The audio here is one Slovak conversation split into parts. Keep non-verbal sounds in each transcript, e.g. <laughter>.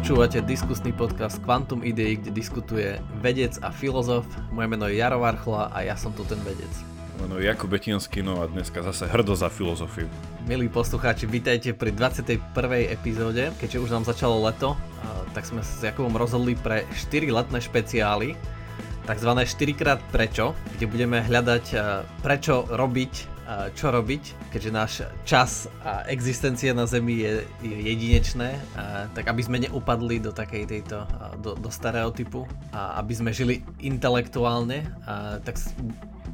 Počúvate diskusný podcast Quantum Idei, kde diskutuje vedec a filozof. Moje meno je Jaro Varchla a ja som tu ten vedec. Meno je Jakub Betinský, no a dneska zase hrdo za filozofiu. Milí poslucháči, vítajte pri 21. epizóde. Keďže už nám začalo leto, tak sme s Jakubom rozhodli pre 4 letné špeciály, takzvané 4 krát prečo, kde budeme hľadať prečo robiť čo robiť, keďže náš čas a existencia na Zemi je, je jedinečné, tak aby sme neupadli do takej tejto, do, do stereotypu a aby sme žili intelektuálne, tak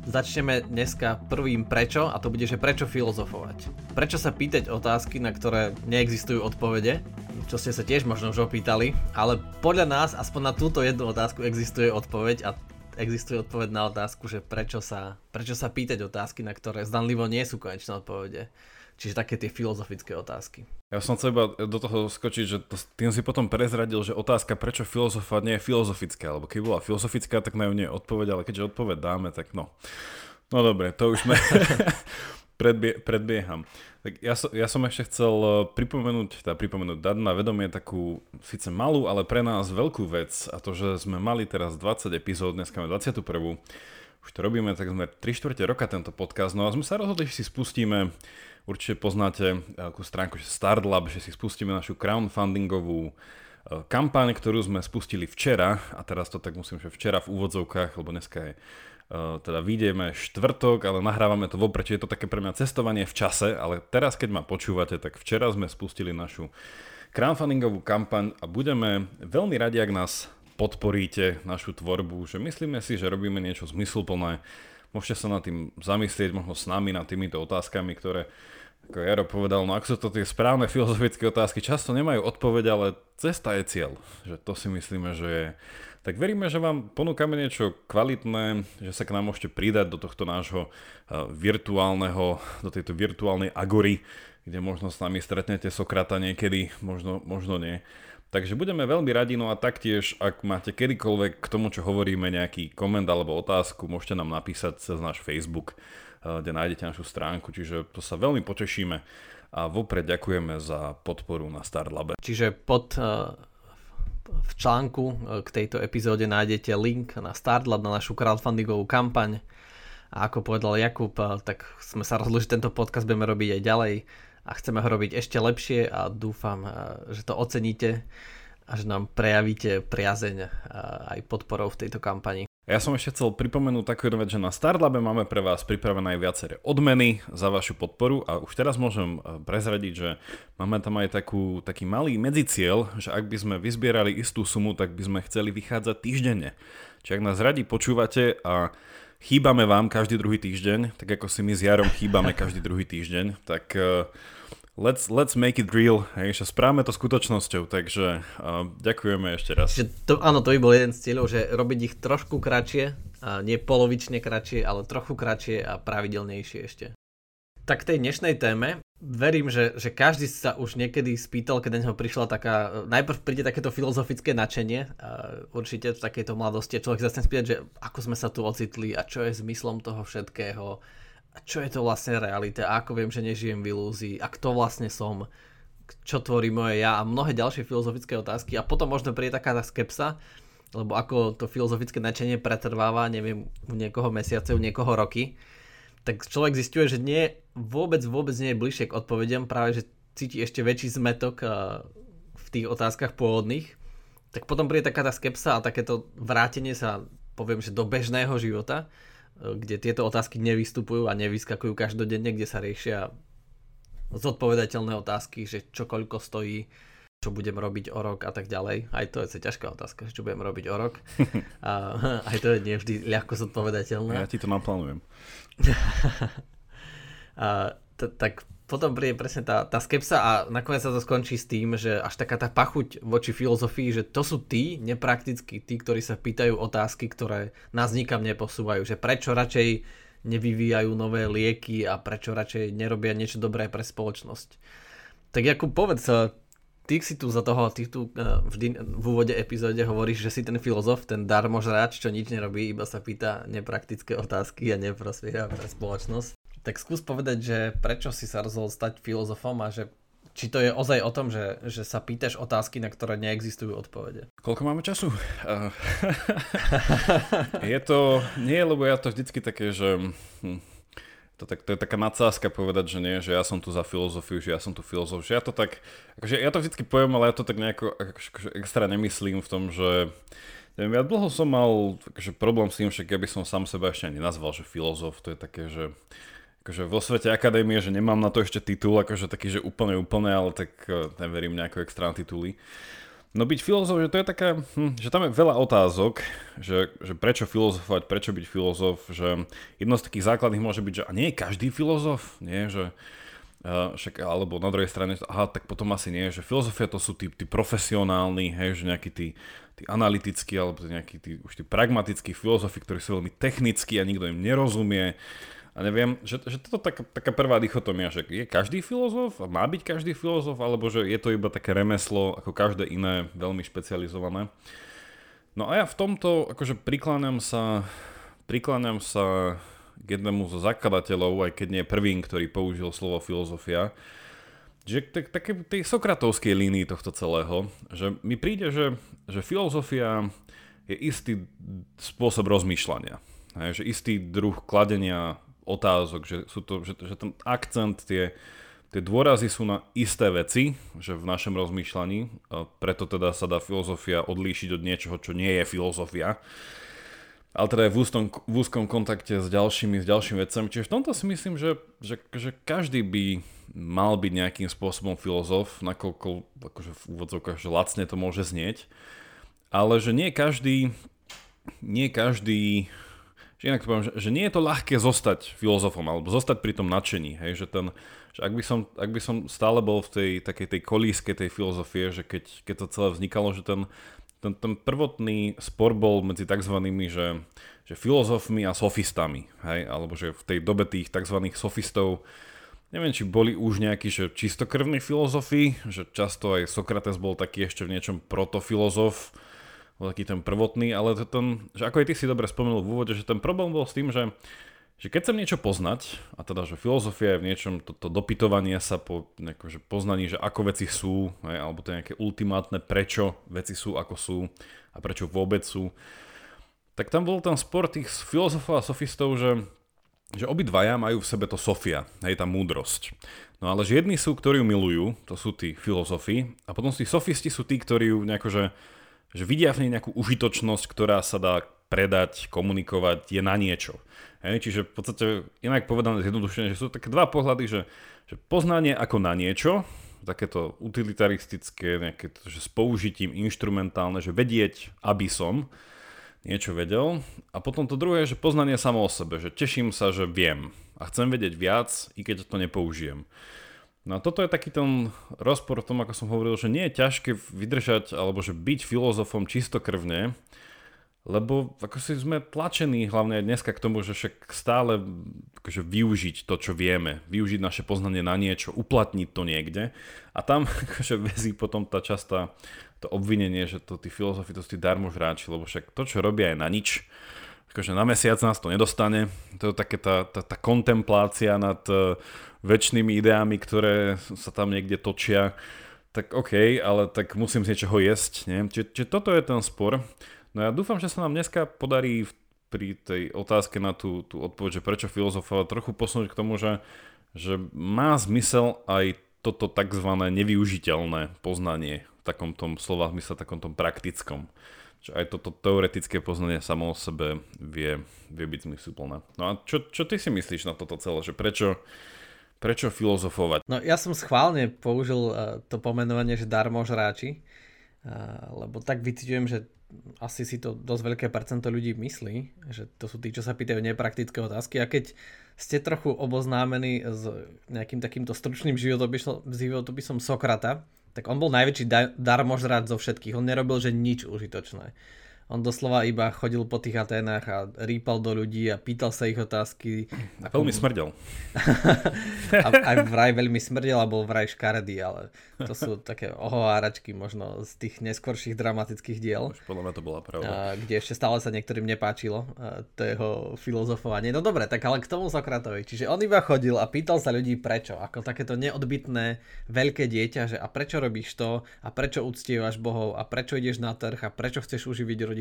začneme dneska prvým prečo a to bude, že prečo filozofovať. Prečo sa pýtať otázky, na ktoré neexistujú odpovede, čo ste sa tiež možno už opýtali, ale podľa nás aspoň na túto jednu otázku existuje odpoveď a existuje odpoveď na otázku, že prečo sa, prečo sa pýtať otázky, na ktoré zdanlivo nie sú konečné odpovede. Čiže také tie filozofické otázky. Ja som chcel iba do toho skočiť, že to, tým si potom prezradil, že otázka, prečo filozofovať nie je filozofická, lebo keby bola filozofická, tak na ňu nie je odpoveď, ale keďže odpoveď dáme, tak no. No dobre, to už sme <laughs> <laughs> predbie, predbieham. Tak ja, so, ja som ešte chcel eh, pripomenúť, teda pripomenúť, dať na vedomie takú síce malú, ale pre nás veľkú vec a to, že sme mali teraz 20 epizód, dneska máme 21. Už to robíme, tak sme 3 čtvrte roka tento podcast, no a sme sa rozhodli, že si spustíme, určite poznáte takú stránku, že Startlab, že si spustíme našu crowdfundingovú kampaň, ktorú sme spustili včera a teraz to tak musím, že včera v úvodzovkách, lebo dneska je Eh, teda vyjdeme štvrtok, ale nahrávame to vopred, je to také pre mňa cestovanie v čase, ale teraz keď ma počúvate, tak včera sme spustili našu crowdfundingovú kampaň a budeme veľmi radi, ak nás podporíte našu tvorbu, že myslíme si, že robíme niečo zmysluplné. Môžete sa nad tým zamyslieť, možno s nami, nad týmito otázkami, ktoré, ako Jaro povedal, no ak sú to tie správne filozofické otázky, často nemajú odpoveď, ale cesta je cieľ. Že to si myslíme, že je tak veríme, že vám ponúkame niečo kvalitné, že sa k nám môžete pridať do tohto nášho eh, virtuálneho, do tejto virtuálnej agory, kde možno s nami stretnete Sokrata niekedy, možno, možno nie. Takže budeme veľmi radi, no a taktiež, ak máte kedykoľvek k tomu, čo hovoríme, nejaký koment alebo otázku, môžete nám napísať cez náš Facebook, kde nájdete našu stránku, čiže to sa veľmi potešíme a vopred ďakujeme za podporu na Startlabe. Čiže pod uh v článku e, k tejto epizóde nájdete link na Startlab, na našu crowdfundingovú kampaň. A ako povedal Jakub, tak sme sa rozhodli, že tento podcast budeme robiť aj ďalej a chceme ho robiť ešte lepšie a dúfam, že to oceníte a že nám prejavíte priazeň aj podporou v tejto kampani. Ja som ešte chcel pripomenúť takú jednu vec, že na Startlabe máme pre vás pripravené aj viaceré odmeny za vašu podporu a už teraz môžem e, prezradiť, že máme tam aj takú, taký malý medzicieľ, že ak by sme vyzbierali istú sumu, tak by sme chceli vychádzať týždenne. Čiže ak nás radi počúvate a chýbame vám každý druhý týždeň, tak ako si my s Jarom chýbame každý druhý týždeň, tak uh, Let's, let's make it real, hej, správame to skutočnosťou, takže uh, ďakujeme ešte raz. Že to, áno, to by bol jeden z cieľov, že robiť ich trošku kratšie, a nie polovične kratšie, ale trochu kratšie a pravidelnejšie ešte. Tak tej dnešnej téme, verím, že, že každý sa už niekedy spýtal, keď na neho prišla taká, najprv príde takéto filozofické nadšenie, a určite v takejto mladosti, človek sa spýtať, že ako sme sa tu ocitli a čo je zmyslom toho všetkého, čo je to vlastne realita, ako viem, že nežijem v ilúzii, a kto vlastne som, čo tvorí moje ja? A mnohé ďalšie filozofické otázky. A potom možno príde taká tá skepsa, lebo ako to filozofické načenie pretrváva, neviem, u niekoho mesiace, u niekoho roky, tak človek zistuje, že nie, vôbec, vôbec nie je bližšie k odpovediam, práve že cíti ešte väčší zmetok v tých otázkach pôvodných, tak potom príde taká tá skepsa a takéto vrátenie sa, poviem, že do bežného života, kde tieto otázky nevystupujú a nevyskakujú každodenne, kde sa riešia zodpovedateľné otázky, že čo koľko stojí, čo budem robiť o rok a tak ďalej. Aj to je ťažká otázka, čo budem robiť o rok. <laughs> A, <laughs> aj to je nie vždy ľahko zodpovedateľné. Ja ti to naplánujem. <laughs> a, t- tak potom príde presne tá, tá skepsa a nakoniec sa to skončí s tým, že až taká tá pachuť voči filozofii, že to sú tí nepraktickí, tí, ktorí sa pýtajú otázky, ktoré nás nikam neposúvajú, že prečo radšej nevyvíjajú nové lieky a prečo radšej nerobia niečo dobré pre spoločnosť. Tak ako povedz, ty si tu za toho, ty tu eh, vždy v úvode epizóde hovoríš, že si ten filozof, ten darmožráč, čo nič nerobí, iba sa pýta nepraktické otázky a neprospieva pre spoločnosť tak skús povedať, že prečo si sa rozhodol stať filozofom a že či to je ozaj o tom, že, že sa pýtaš otázky, na ktoré neexistujú odpovede. Koľko máme času? <laughs> je to, nie, lebo ja to vždycky také, že hm, to, tak, to je taká nadsázka povedať, že nie, že ja som tu za filozofiu, že ja som tu filozof, že ja to tak, akože ja to vždycky poviem, ale ja to tak nejako akože extra nemyslím v tom, že neviem, ja dlho som mal akože problém s tým, že keby som sám seba ešte ani nazval, že filozof, to je také, že akože vo svete akadémie, že nemám na to ešte titul, akože taký, že úplne úplne, ale tak uh, neverím nejako extra tituly. No byť filozof, že to je taká, hm, že tam je veľa otázok, že, že prečo filozofovať, prečo byť filozof, že jedno z takých základných môže byť, že a nie je každý filozof, nie, že uh, však, alebo na druhej strane, aha, tak potom asi nie, že filozofia to sú tí, tí profesionálni, hej, že nejakí tí, tí analytickí, alebo nejakí tí, už tí pragmatickí filozofi, ktorí sú veľmi technickí a nikto im nerozumie, a neviem, že, že toto tak, taká prvá dichotomia, že je každý filozof má byť každý filozof, alebo že je to iba také remeslo ako každé iné veľmi špecializované. No a ja v tomto akože prikláňam sa, prikláňam sa k jednému zo zakladateľov, aj keď nie prvým, ktorý použil slovo filozofia, že tak, také tej sokratovskej línii tohto celého, že mi príde, že, že filozofia je istý spôsob rozmýšľania. Hej, že istý druh kladenia otázok, že, sú to, že, že ten akcent, tie, tie dôrazy sú na isté veci, že v našom rozmýšľaní, preto teda sa dá filozofia odlíšiť od niečoho, čo nie je filozofia, ale teda je v úzkom, v úzkom kontakte s ďalšími, s ďalšími vecami. Čiže v tomto si myslím, že, že, že každý by mal byť nejakým spôsobom filozof, nakoľko akože v úvodzovkách, že lacne to môže znieť, ale že nie každý, nie každý že inak poviem, že, že nie je to ľahké zostať filozofom alebo zostať pri tom nadšení, hej, že ten, že ak by som, ak by som stále bol v tej takej tej kolíske tej filozofie, že keď, keď to celé vznikalo, že ten, ten, ten prvotný spor bol medzi tzv. Že, že filozofmi a sofistami, hej, alebo že v tej dobe tých tzv. sofistov Neviem, či boli už nejakí že čistokrvní filozofi, že často aj Sokrates bol taký ešte v niečom protofilozof, taký ten prvotný, ale to ten, že ako aj ty si dobre spomenul v úvode, že ten problém bol s tým, že, že keď chcem niečo poznať, a teda, že filozofia je v niečom toto to dopytovanie sa po že poznaní, že ako veci sú, hej, alebo to nejaké ultimátne prečo veci sú, ako sú a prečo vôbec sú, tak tam bol ten spor tých filozofov a sofistov, že, že obidvaja majú v sebe to sofia, hej, tá múdrosť. No ale že jedni sú, ktorí ju milujú, to sú tí filozofi, a potom tí sofisti sú tí, ktorí ju nejako, že že vidia v nej nejakú užitočnosť, ktorá sa dá predať, komunikovať, je na niečo. Hej, čiže v podstate, inak povedané zjednodušene, že sú také dva pohľady, že, že poznanie ako na niečo, takéto utilitaristické, nejaké, že s použitím instrumentálne, že vedieť, aby som niečo vedel. A potom to druhé, že poznanie samo o sebe, že teším sa, že viem a chcem vedieť viac, i keď to nepoužijem. No a toto je taký ten rozpor v tom, ako som hovoril, že nie je ťažké vydržať alebo že byť filozofom čistokrvne, lebo ako si sme tlačení hlavne aj dneska k tomu, že však stále akože využiť to, čo vieme, využiť naše poznanie na niečo, uplatniť to niekde. A tam <laughs> akože vezí potom tá častá to obvinenie, že to tí filozofi to sú tí darmožráči, lebo však to, čo robia je na nič, akože na mesiac nás to nedostane, to je také tá, tá, tá kontemplácia nad väčšnými ideami, ktoré sa tam niekde točia, tak OK, ale tak musím z niečoho jesť. Nie? Čiže, čiže toto je ten spor. No ja dúfam, že sa nám dneska podarí pri tej otázke na tú, tú odpoveď, že prečo filozofovať, trochu posunúť k tomu, že, že má zmysel aj toto tzv. nevyužiteľné poznanie v takom tom slova zmysle, takom tom praktickom. Čiže aj toto teoretické poznanie samo o sebe vie, vie byť zmysluplné. No a čo, čo ty si myslíš na toto celé, že prečo, Prečo filozofovať? No ja som schválne použil uh, to pomenovanie, že darmožráči, uh, lebo tak vycítujem, že asi si to dosť veľké percento ľudí myslí, že to sú tí, čo sa pýtajú nepraktické otázky a keď ste trochu oboznámení s nejakým takýmto stručným životopisom, životopisom Sokrata, tak on bol najväčší darmožrát zo všetkých. On nerobil, že nič užitočné. On doslova iba chodil po tých Aténach a rýpal do ľudí a pýtal sa ich otázky. A veľmi smrdel. <laughs> a aj vraj veľmi smrdel a bol vraj škaredý, ale to sú také ohováračky možno z tých neskorších dramatických diel. Už podľa mňa to bola pravda. A, kde ešte stále sa niektorým nepáčilo to jeho filozofovanie. No dobre, tak ale k tomu Sokratovi. Čiže on iba chodil a pýtal sa ľudí prečo. Ako takéto neodbitné veľké dieťa, že a prečo robíš to a prečo uctievaš Bohov a prečo ideš na trh a prečo chceš uživiť rodinu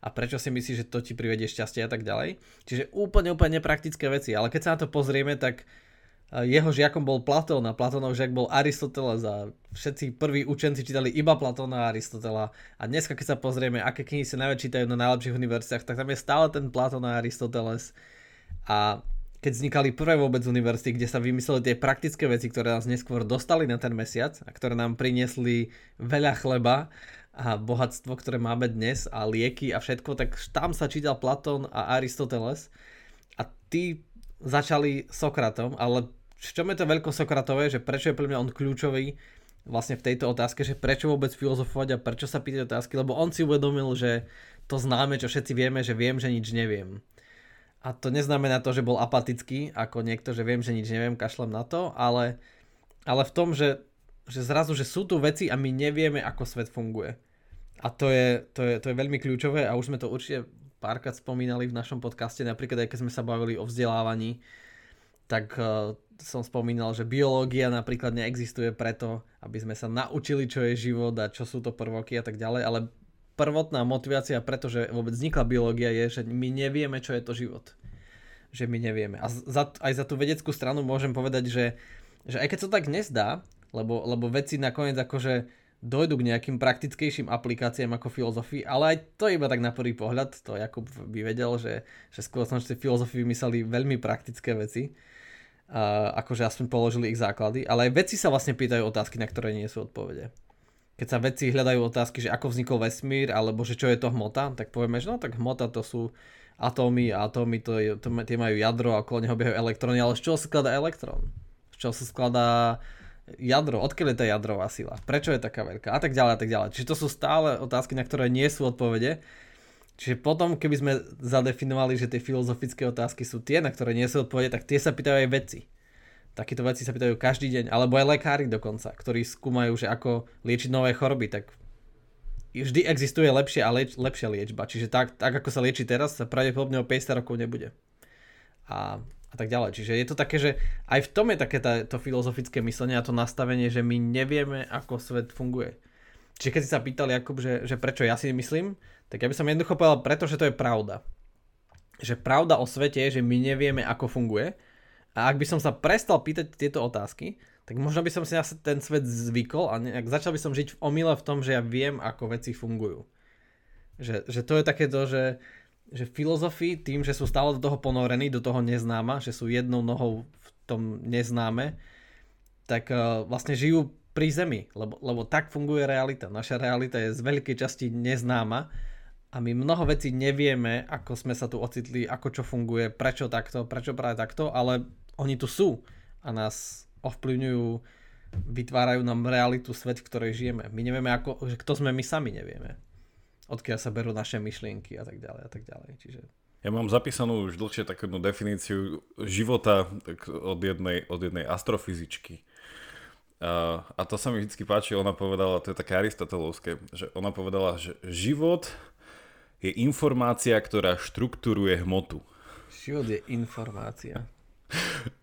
a prečo si myslíš, že to ti privedie šťastie a tak ďalej. Čiže úplne, úplne nepraktické veci, ale keď sa na to pozrieme, tak e, jeho žiakom bol Platón a Platónov žiak bol Aristoteles a všetci prví učenci čítali iba Platóna a Aristotela a dneska keď sa pozrieme, aké knihy sa najviac čítajú na najlepších univerzitách, tak tam je stále ten Platón a Aristoteles a keď vznikali prvé vôbec univerzity, kde sa vymysleli tie praktické veci, ktoré nás neskôr dostali na ten mesiac a ktoré nám priniesli veľa chleba a bohatstvo, ktoré máme dnes a lieky a všetko, tak tam sa čítal Platón a Aristoteles a tí začali Sokratom, ale v čom je to veľko Sokratové, že prečo je pre mňa on kľúčový vlastne v tejto otázke, že prečo vôbec filozofovať a prečo sa pýtať otázky, lebo on si uvedomil, že to známe, čo všetci vieme, že viem, že nič neviem. A to neznamená to, že bol apatický, ako niekto, že viem, že nič neviem, kašlem na to, ale, ale v tom, že že zrazu, že sú tu veci a my nevieme, ako svet funguje. A to je, to je, to je veľmi kľúčové a už sme to určite párkrát spomínali v našom podcaste, napríklad aj keď sme sa bavili o vzdelávaní, tak uh, som spomínal, že biológia napríklad neexistuje preto, aby sme sa naučili, čo je život a čo sú to prvoky a tak ďalej, ale prvotná motivácia, pretože vôbec vznikla biológia, je, že my nevieme, čo je to život. Že my nevieme. A za, aj za tú vedeckú stranu môžem povedať, že, že aj keď sa tak nezdá, lebo, lebo veci nakoniec akože dojdu k nejakým praktickejším aplikáciám ako filozofii, ale aj to iba tak na prvý pohľad, to Jakub by vedel, že, že skôr som filozofii vymysleli veľmi praktické veci, a akože aspoň položili ich základy, ale aj veci sa vlastne pýtajú otázky, na ktoré nie sú odpovede. Keď sa veci hľadajú otázky, že ako vznikol vesmír, alebo že čo je to hmota, tak povieme, že no tak hmota to sú atómy a atómy to, je, to, tie majú jadro a okolo neho biehajú elektróny, ale z čoho sa skladá elektrón? Z čoho sa skladá jadro, odkiaľ je tá jadrová sila, prečo je taká veľká a tak ďalej a tak ďalej. Čiže to sú stále otázky, na ktoré nie sú odpovede. Čiže potom, keby sme zadefinovali, že tie filozofické otázky sú tie, na ktoré nie sú odpovede, tak tie sa pýtajú aj veci. Takéto veci sa pýtajú každý deň, alebo aj lekári dokonca, ktorí skúmajú, že ako liečiť nové choroby, tak vždy existuje lepšia a lieč, lepšia liečba. Čiže tak, tak, ako sa lieči teraz, sa pravdepodobne o 50 rokov nebude. A a tak ďalej. Čiže je to také, že aj v tom je také tá, to filozofické myslenie a to nastavenie, že my nevieme, ako svet funguje. Čiže keď si sa pýtali, Jakub, že, že prečo ja si myslím, tak ja by som jednoducho povedal, pretože to je pravda. Že pravda o svete je, že my nevieme, ako funguje. A ak by som sa prestal pýtať tieto otázky, tak možno by som si na ten svet zvykol a nejak začal by som žiť v omyle v tom, že ja viem, ako veci fungujú. Že, že to je takéto, že, že filozofii tým, že sú stále do toho ponorení, do toho neznáma, že sú jednou nohou v tom neznáme, tak uh, vlastne žijú pri zemi, lebo, lebo tak funguje realita. Naša realita je z veľkej časti neznáma a my mnoho vecí nevieme, ako sme sa tu ocitli, ako čo funguje, prečo takto, prečo práve takto, ale oni tu sú a nás ovplyvňujú, vytvárajú nám realitu, svet, v ktorej žijeme. My nevieme, ako, že kto sme, my sami nevieme odkiaľ sa berú naše myšlienky a tak ďalej a tak ďalej. Čiže... Ja mám zapísanú už dlhšie takú definíciu života od, jednej, od jednej astrofyzičky. A, a to sa mi vždy páči, ona povedala, to je také aristotelovské, že ona povedala, že život je informácia, ktorá štruktúruje hmotu. Život je informácia. <laughs>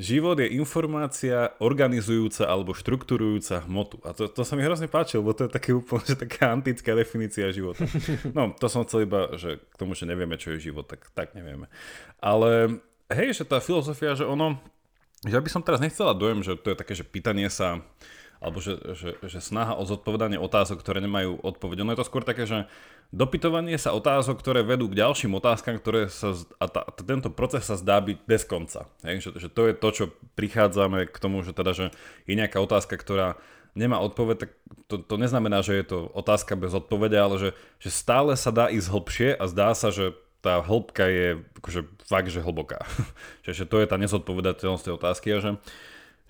Život je informácia organizujúca alebo štruktúrujúca hmotu. A to, to sa mi hrozne páči, lebo to je také úplne že taká antická definícia života. No, to som chcel iba, že k tomu, že nevieme, čo je život, tak, tak nevieme. Ale hej, že tá filozofia, že ono, ja by som teraz nechcela dojem, že to je také, že pýtanie sa alebo že, že, že snaha o zodpovedanie otázok, ktoré nemajú odpoveď. Ono je to skôr také, že dopytovanie sa otázok, ktoré vedú k ďalším otázkam, ktoré sa, a tá, tento proces sa zdá byť bez konca. Hej? Že, že to je to, čo prichádzame k tomu, že teda, že je nejaká otázka, ktorá nemá odpoveď, tak to, to neznamená, že je to otázka bez odpovede, ale že, že stále sa dá ísť hlbšie a zdá sa, že tá hĺbka je akože fakt, že hlboká. <laughs> že, že to je tá nezodpovedateľnosť tej otázky a že,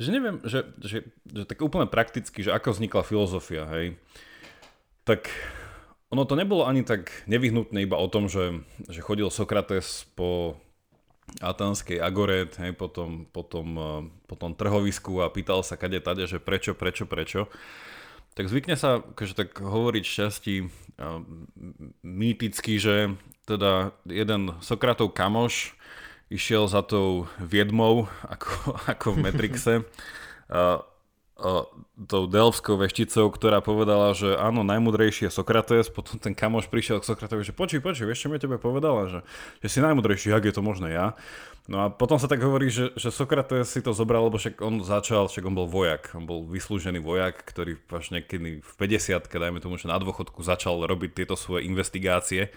že neviem, že, že, že tak úplne prakticky, že ako vznikla filozofia, hej, tak ono to nebolo ani tak nevyhnutné iba o tom, že, že chodil Sokrates po Atanskej agore, hej, potom, eh, potom trhovisku a pýtal sa kade tade, že prečo, prečo, prečo. Tak zvykne sa akože tak hovoriť šťastí eh, mýticky, že teda jeden Sokratov kamoš išiel za tou viedmou, ako, <laughs> ako v Matrixe, tou delfskou vešticou, ktorá povedala, že áno, najmudrejší je Sokrates, potom ten kamoš prišiel k Sokratovi, že počuj, počuj, vieš, čo mi tebe povedala, že, že si najmudrejší, jak je to možné ja? No a potom sa tak hovorí, že, že Sokrates si to zobral, lebo však on začal, však on bol vojak, on bol vyslúžený vojak, ktorý až niekedy v 50 dajme tomu, že na dôchodku začal robiť tieto svoje investigácie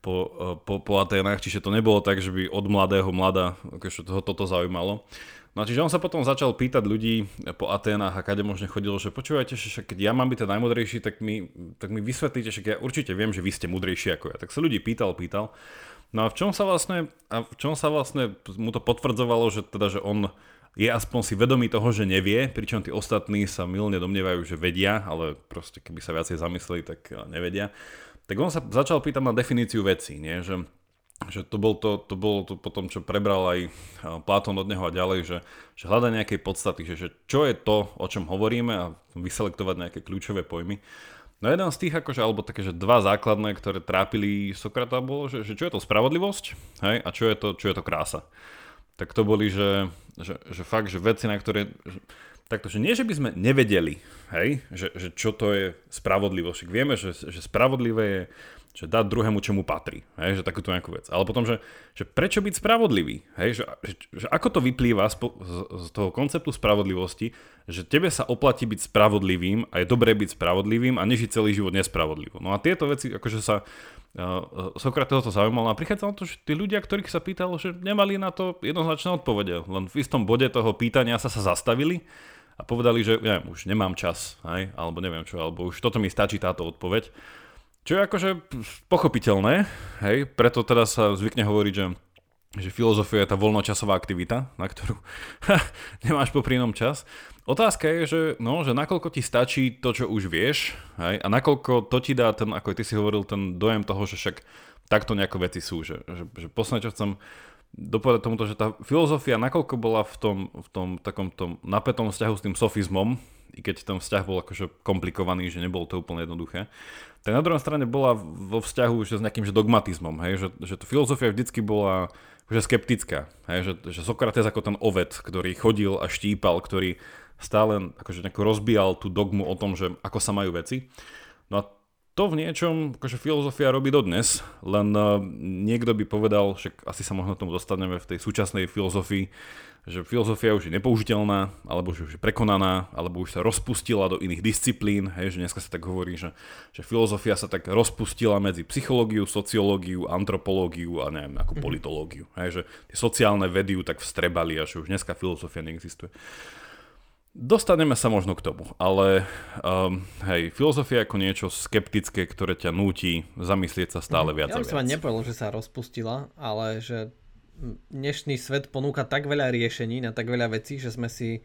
po, po, po Aténach, čiže to nebolo tak, že by od mladého mlada akože toho toto zaujímalo. No čiže on sa potom začal pýtať ľudí po Aténach a kade možne chodil, že počúvajte, že keď ja mám byť ten najmudrejší, tak mi, tak mi vysvetlíte, že ja určite viem, že vy ste mudrejší ako ja. Tak sa ľudí pýtal, pýtal. No a v čom sa vlastne, a v čom sa vlastne mu to potvrdzovalo, že teda, že on je aspoň si vedomý toho, že nevie, pričom tí ostatní sa milne domnievajú, že vedia, ale proste keby sa viacej zamysleli, tak nevedia. Tak on sa začal pýtať na definíciu veci, nie? že že to bol to, to bolo to potom, čo prebral aj Platón od neho a ďalej, že, že hľada nejakej podstaty, že, že čo je to, o čom hovoríme a vyselektovať nejaké kľúčové pojmy. No jeden z tých, akože, alebo také, že dva základné, ktoré trápili Sokrata, bolo, že, že čo je to spravodlivosť hej, a čo je to, čo je to krása. Tak to boli, že, že, že fakt, že veci, na ktoré... Že, takto, že nie, že by sme nevedeli, hej, že, že čo to je spravodlivosť. Vieme, že, že spravodlivé je že dať druhému, čo mu patrí, hej, že takúto nejakú vec. Ale potom, že, že prečo byť spravodlivý, hej, že, že, že ako to vyplýva z, z, toho konceptu spravodlivosti, že tebe sa oplatí byť spravodlivým a je dobré byť spravodlivým a nežiť celý život nespravodlivo. No a tieto veci, akože sa uh, Sokrates to zaujímalo a prichádzalo to, že tí ľudia, ktorých sa pýtalo, že nemali na to jednoznačné odpovede, len v istom bode toho pýtania sa sa zastavili a povedali, že ja, už nemám čas, hej, alebo neviem čo, alebo už toto mi stačí táto odpoveď. Čo je akože pochopiteľné, hej, preto teda sa zvykne hovoriť, že, že filozofia je tá voľnočasová aktivita, na ktorú <laughs> nemáš poprínom čas. Otázka je, že, no, že nakoľko ti stačí to, čo už vieš, hej, a nakoľko to ti dá ten, ako ty si hovoril, ten dojem toho, že však takto nejako veci sú, že, že, že posledne, čo chcem dopovedať tomuto, že tá filozofia nakoľko bola v tom, v tom takom tom napätom vzťahu s tým sofizmom, i keď ten vzťah bol akože komplikovaný, že nebolo to úplne jednoduché, tak na druhej strane bola vo vzťahu že s nejakým že dogmatizmom, hej, že, že to filozofia vždycky bola že skeptická, hej, že, že Sokrates ako ten ovec, ktorý chodil a štípal, ktorý stále akože rozbíjal tú dogmu o tom, že ako sa majú veci. No a to v niečom akože filozofia robí dodnes, len uh, niekto by povedal, však asi sa možno tomu dostaneme v tej súčasnej filozofii, že filozofia už je nepoužiteľná, alebo že už je prekonaná, alebo už sa rozpustila do iných disciplín, hej, že dneska sa tak hovorí, že, že filozofia sa tak rozpustila medzi psychológiu, sociológiu, antropológiu a neviem, ako mm. politológiu. Hej, že tie sociálne vedy ju tak vstrebali a že už dneska filozofia neexistuje. Dostaneme sa možno k tomu, ale um, hej, filozofia ako niečo skeptické, ktoré ťa núti zamyslieť sa stále mhm. viac ja a viac. Ja som nepovedal, že sa rozpustila, ale že dnešný svet ponúka tak veľa riešení na tak veľa vecí, že sme si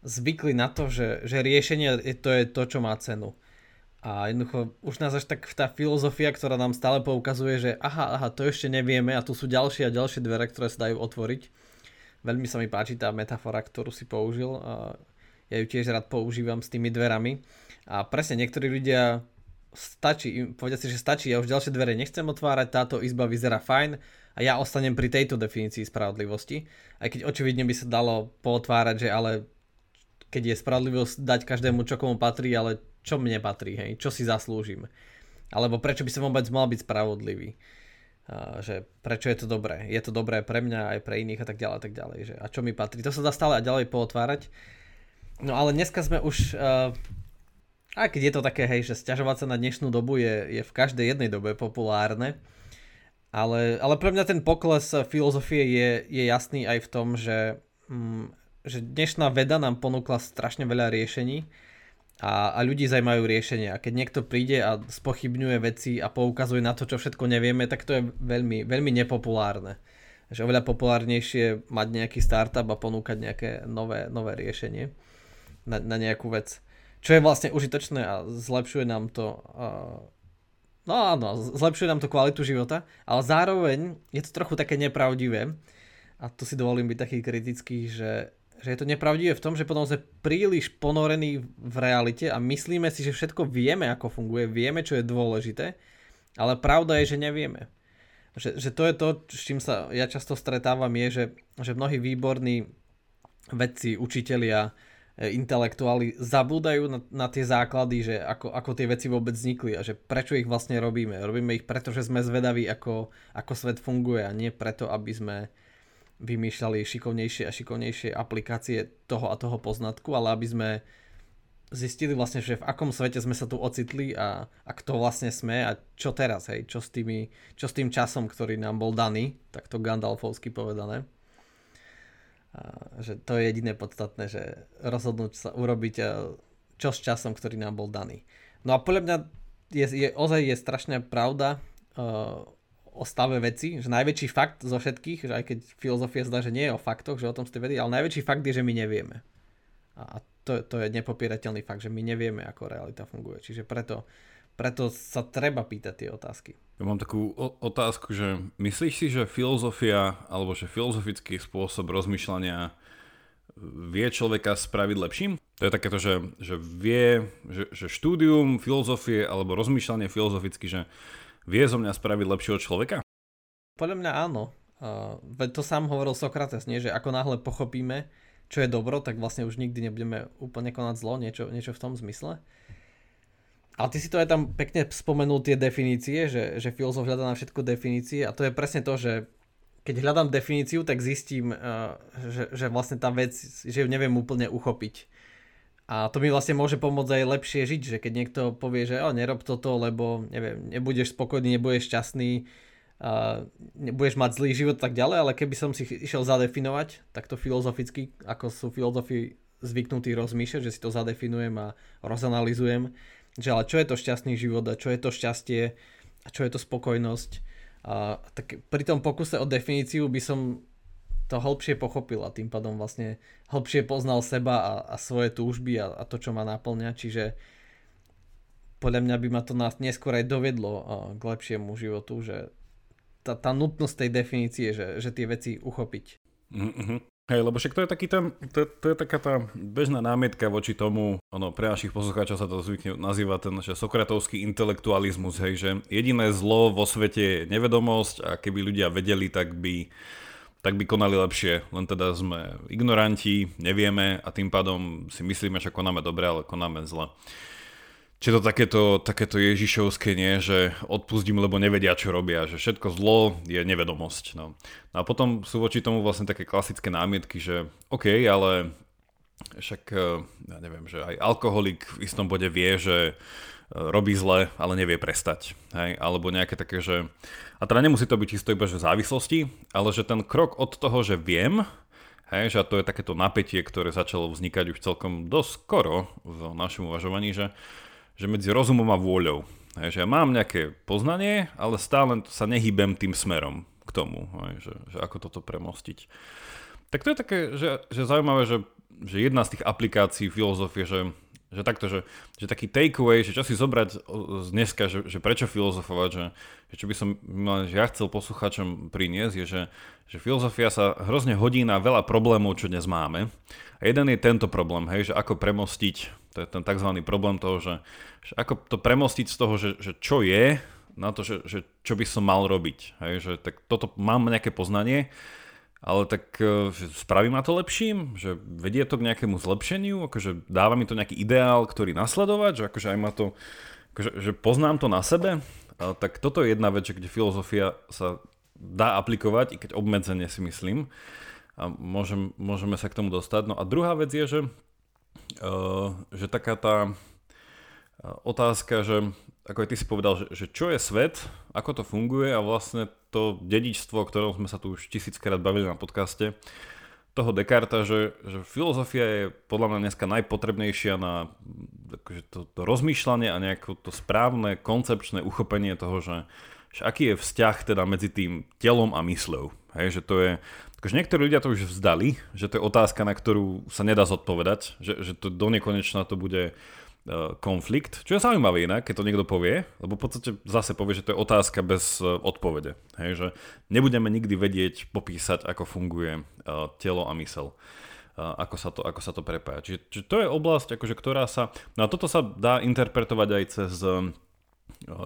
zvykli na to, že, že riešenie to je to, čo má cenu. A jednoducho už nás až tak tá filozofia, ktorá nám stále poukazuje, že aha, aha, to ešte nevieme a tu sú ďalšie a ďalšie dvere, ktoré sa dajú otvoriť. Veľmi sa mi páči tá metafora, ktorú si použil. Ja ju tiež rád používam s tými dverami. A presne niektorí ľudia stačí, povedia si, že stačí, ja už ďalšie dvere nechcem otvárať, táto izba vyzerá fajn, a ja ostanem pri tejto definícii spravodlivosti. Aj keď očividne by sa dalo potvárať, že ale keď je spravodlivosť dať každému, čo komu patrí, ale čo mne patrí, hej, čo si zaslúžim. Alebo prečo by som vôbec mal byť spravodlivý. Že prečo je to dobré. Je to dobré pre mňa aj pre iných a tak ďalej a tak ďalej. Že a čo mi patrí. To sa dá stále a ďalej pootvárať. No ale dneska sme už, uh, aj keď je to také, hej, že stiažovať sa na dnešnú dobu je, je v každej jednej dobe populárne, ale, ale pre mňa ten pokles filozofie je, je jasný aj v tom, že, mm, že dnešná veda nám ponúkla strašne veľa riešení a, a ľudí zaujímajú riešenia. A keď niekto príde a spochybňuje veci a poukazuje na to, čo všetko nevieme, tak to je veľmi, veľmi nepopulárne. Že oveľa populárnejšie mať nejaký startup a ponúkať nejaké nové, nové riešenie na, na nejakú vec. Čo je vlastne užitočné a zlepšuje nám to uh, no áno, zlepšuje nám to kvalitu života, ale zároveň je to trochu také nepravdivé. A tu si dovolím byť taký kritický, že, že je to nepravdivé v tom, že potom sme príliš ponorení v realite a myslíme si, že všetko vieme, ako funguje, vieme, čo je dôležité, ale pravda je, že nevieme. Že, že to je to, s čím sa ja často stretávam, je, že, že mnohí výborní vedci, učitelia, E, intelektuáli zabúdajú na, na tie základy, že ako, ako tie veci vôbec vznikli a že prečo ich vlastne robíme. Robíme ich preto, že sme zvedaví, ako, ako svet funguje a nie preto, aby sme vymýšľali šikovnejšie a šikovnejšie aplikácie toho a toho poznatku, ale aby sme zistili vlastne, že v akom svete sme sa tu ocitli a, a kto vlastne sme a čo teraz, hej, čo s, tými, čo s tým časom, ktorý nám bol daný, tak to Gandalfovsky povedané že to je jediné podstatné, že rozhodnúť sa urobiť čo s časom, ktorý nám bol daný. No a podľa mňa je, je, ozaj je strašná pravda uh, o stave veci, že najväčší fakt zo všetkých, že aj keď filozofia zdá, že nie je o faktoch, že o tom ste vedeli, ale najväčší fakt je, že my nevieme. A to, to je nepopierateľný fakt, že my nevieme, ako realita funguje. Čiže preto preto sa treba pýtať tie otázky. Ja mám takú otázku, že myslíš si, že filozofia alebo že filozofický spôsob rozmýšľania vie človeka spraviť lepším? To je takéto, že, že vie, že, že štúdium filozofie alebo rozmýšľanie filozoficky, že vie zo mňa spraviť lepšieho človeka? Podľa mňa áno. Veď to sám hovoril Sokrates, nie? že ako náhle pochopíme, čo je dobro, tak vlastne už nikdy nebudeme úplne konať zlo, niečo, niečo v tom zmysle. Ale ty si to aj tam pekne spomenul tie definície, že, že filozof hľadá na všetko definície a to je presne to, že keď hľadám definíciu, tak zistím, že, že vlastne tá vec, že ju neviem úplne uchopiť. A to mi vlastne môže pomôcť aj lepšie žiť, že keď niekto povie, že oh, nerob toto, lebo neviem, nebudeš spokojný, nebudeš šťastný, uh, nebudeš mať zlý život tak ďalej, ale keby som si išiel zadefinovať takto filozoficky, ako sú filozofi zvyknutí rozmýšľať, že si to zadefinujem a rozanalizujem, že ale čo je to šťastný život a čo je to šťastie a čo je to spokojnosť. A, tak pri tom pokuse o definíciu by som to hĺbšie pochopil a tým pádom vlastne hĺbšie poznal seba a, a svoje túžby a, a to, čo ma naplňa. Čiže podľa mňa by ma to nás neskôr aj dovedlo k lepšiemu životu, že tá, tá nutnosť tej definície, že, že tie veci uchopiť. Mm-hmm. Hej, lebo však to je taký ten, to, to je taká tá bežná námietka voči tomu, ono, pre našich poslucháčov sa to zvykne nazýva ten že sokratovský intelektualizmus, hej, že jediné zlo vo svete je nevedomosť a keby ľudia vedeli, tak by, tak by konali lepšie, len teda sme ignoranti, nevieme a tým pádom si myslíme, že konáme dobre, ale konáme zle. Čiže to takéto, takéto Ježišovské nie, že odpustím, lebo nevedia, čo robia, že všetko zlo je nevedomosť. No. no a potom sú voči tomu vlastne také klasické námietky, že OK, ale však, eh, ja neviem, že aj alkoholik v istom bode vie, že robí zle, ale nevie prestať. Hej? Alebo nejaké také, že... A teda nemusí to byť čisto iba že závislosti, ale že ten krok od toho, že viem, hej, že to je takéto napätie, ktoré začalo vznikať už celkom dosť skoro v našom uvažovaní, že že medzi rozumom a vôľou. Hej, že ja mám nejaké poznanie, ale stále sa nehybem tým smerom k tomu, hej, že, že ako toto premostiť. Tak to je také, že, že zaujímavé, že, že jedna z tých aplikácií filozofie, že, že takto, že, že taký takeaway, že čo si zobrať z dneska, že, že prečo filozofovať, že, že čo by som že ja chcel poslucháčom priniesť, je, že, že filozofia sa hrozne hodí na veľa problémov, čo dnes máme. A jeden je tento problém, hej, že ako premostiť to je ten tzv. problém toho, že, že ako to premostiť z toho, že, že čo je, na to, že, že čo by som mal robiť. Hej, že tak toto mám nejaké poznanie, ale tak e, že spraví ma to lepším, že vedie to k nejakému zlepšeniu, akože dáva mi to nejaký ideál, ktorý nasledovať, že akože aj ma to, akože, že poznám to na sebe, a tak toto je jedna vec, kde filozofia sa dá aplikovať, i keď obmedzenie si myslím. A môžem, môžeme sa k tomu dostať. No a druhá vec je, že Eh, že taká tá eh, otázka, že ako aj ty si povedal, že, že čo je svet, ako to funguje a vlastne to dedičstvo, o ktorom sme sa tu už tisíckrát bavili na podcaste, toho Descarta, že, že filozofia je podľa mňa dneska najpotrebnejšia na akože to, to rozmýšľanie a nejaké to správne koncepčné uchopenie toho, že, že aký je vzťah teda medzi tým telom a mysľou. Hej, že to je, Takže niektorí ľudia to už vzdali, že to je otázka, na ktorú sa nedá zodpovedať, že, že to do nekonečna to bude konflikt, čo je zaujímavé inak, keď to niekto povie, lebo v podstate zase povie, že to je otázka bez odpovede. Hej, že nebudeme nikdy vedieť popísať, ako funguje telo a mysel ako sa to, ako sa to prepája. Čiže, čiže to je oblasť, akože, ktorá sa... No a toto sa dá interpretovať aj cez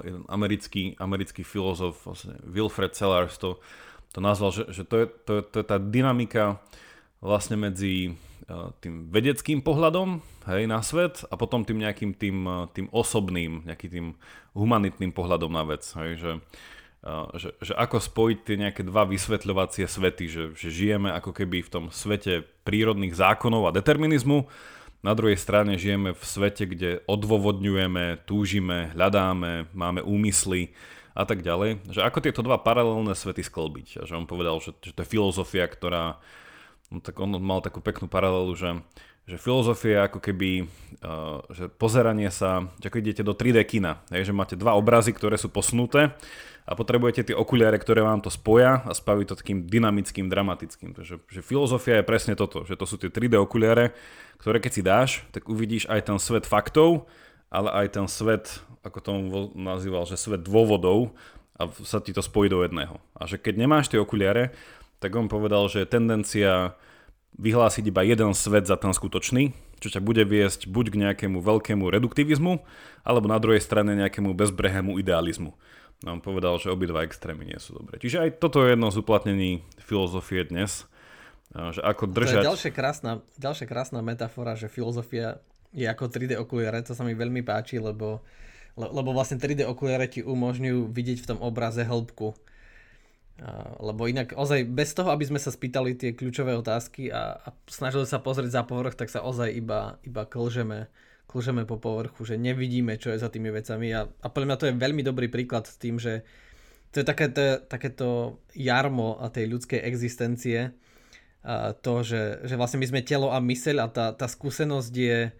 jeden americký, americký filozof, vlastne Wilfred Sellars to, to nazval, že, že to, je, to, to je tá dynamika vlastne medzi tým vedeckým pohľadom hej, na svet a potom tým nejakým tým, tým osobným, nejakým tým humanitným pohľadom na vec. Hej, že, že, že ako spojiť tie nejaké dva vysvetľovacie svety, že, že žijeme ako keby v tom svete prírodných zákonov a determinizmu, na druhej strane žijeme v svete, kde odôvodňujeme, túžime, hľadáme, máme úmysly a tak ďalej. Že ako tieto dva paralelné svety sklbiť. A že on povedal, že, že to je filozofia, ktorá... No tak on mal takú peknú paralelu, že že filozofia ako keby, uh, že pozeranie sa, že ako idete do 3D kina, že máte dva obrazy, ktoré sú posnuté a potrebujete tie okuliare, ktoré vám to spoja a spaví to takým dynamickým, dramatickým. Takže že filozofia je presne toto, že to sú tie 3D okuliare, ktoré keď si dáš, tak uvidíš aj ten svet faktov, ale aj ten svet, ako tomu nazýval, že svet dôvodov a sa ti to spojí do jedného. A že keď nemáš tie okuliare, tak on povedal, že je tendencia vyhlásiť iba jeden svet za ten skutočný, čo ťa bude viesť buď k nejakému veľkému reduktivizmu, alebo na druhej strane nejakému bezbrehému idealizmu. No, on povedal, že obidva extrémy nie sú dobré. Čiže aj toto je jedno z uplatnení filozofie dnes, že ako držať... To je ďalšia krásna, ďalšia krásna metafora, že filozofia je ako 3D okuliare, to sa mi veľmi páči, lebo, lebo vlastne 3D okuliare ti umožňujú vidieť v tom obraze hĺbku lebo inak ozaj bez toho, aby sme sa spýtali tie kľúčové otázky a, a snažili sa pozrieť za povrch, tak sa ozaj iba, iba klžeme, klžeme po povrchu, že nevidíme, čo je za tými vecami. A, a podľa mňa to je veľmi dobrý príklad s tým, že to je takéto, takéto jarmo a tej ľudskej existencie, a to, že, že vlastne my sme telo a myseľ a tá, tá skúsenosť je,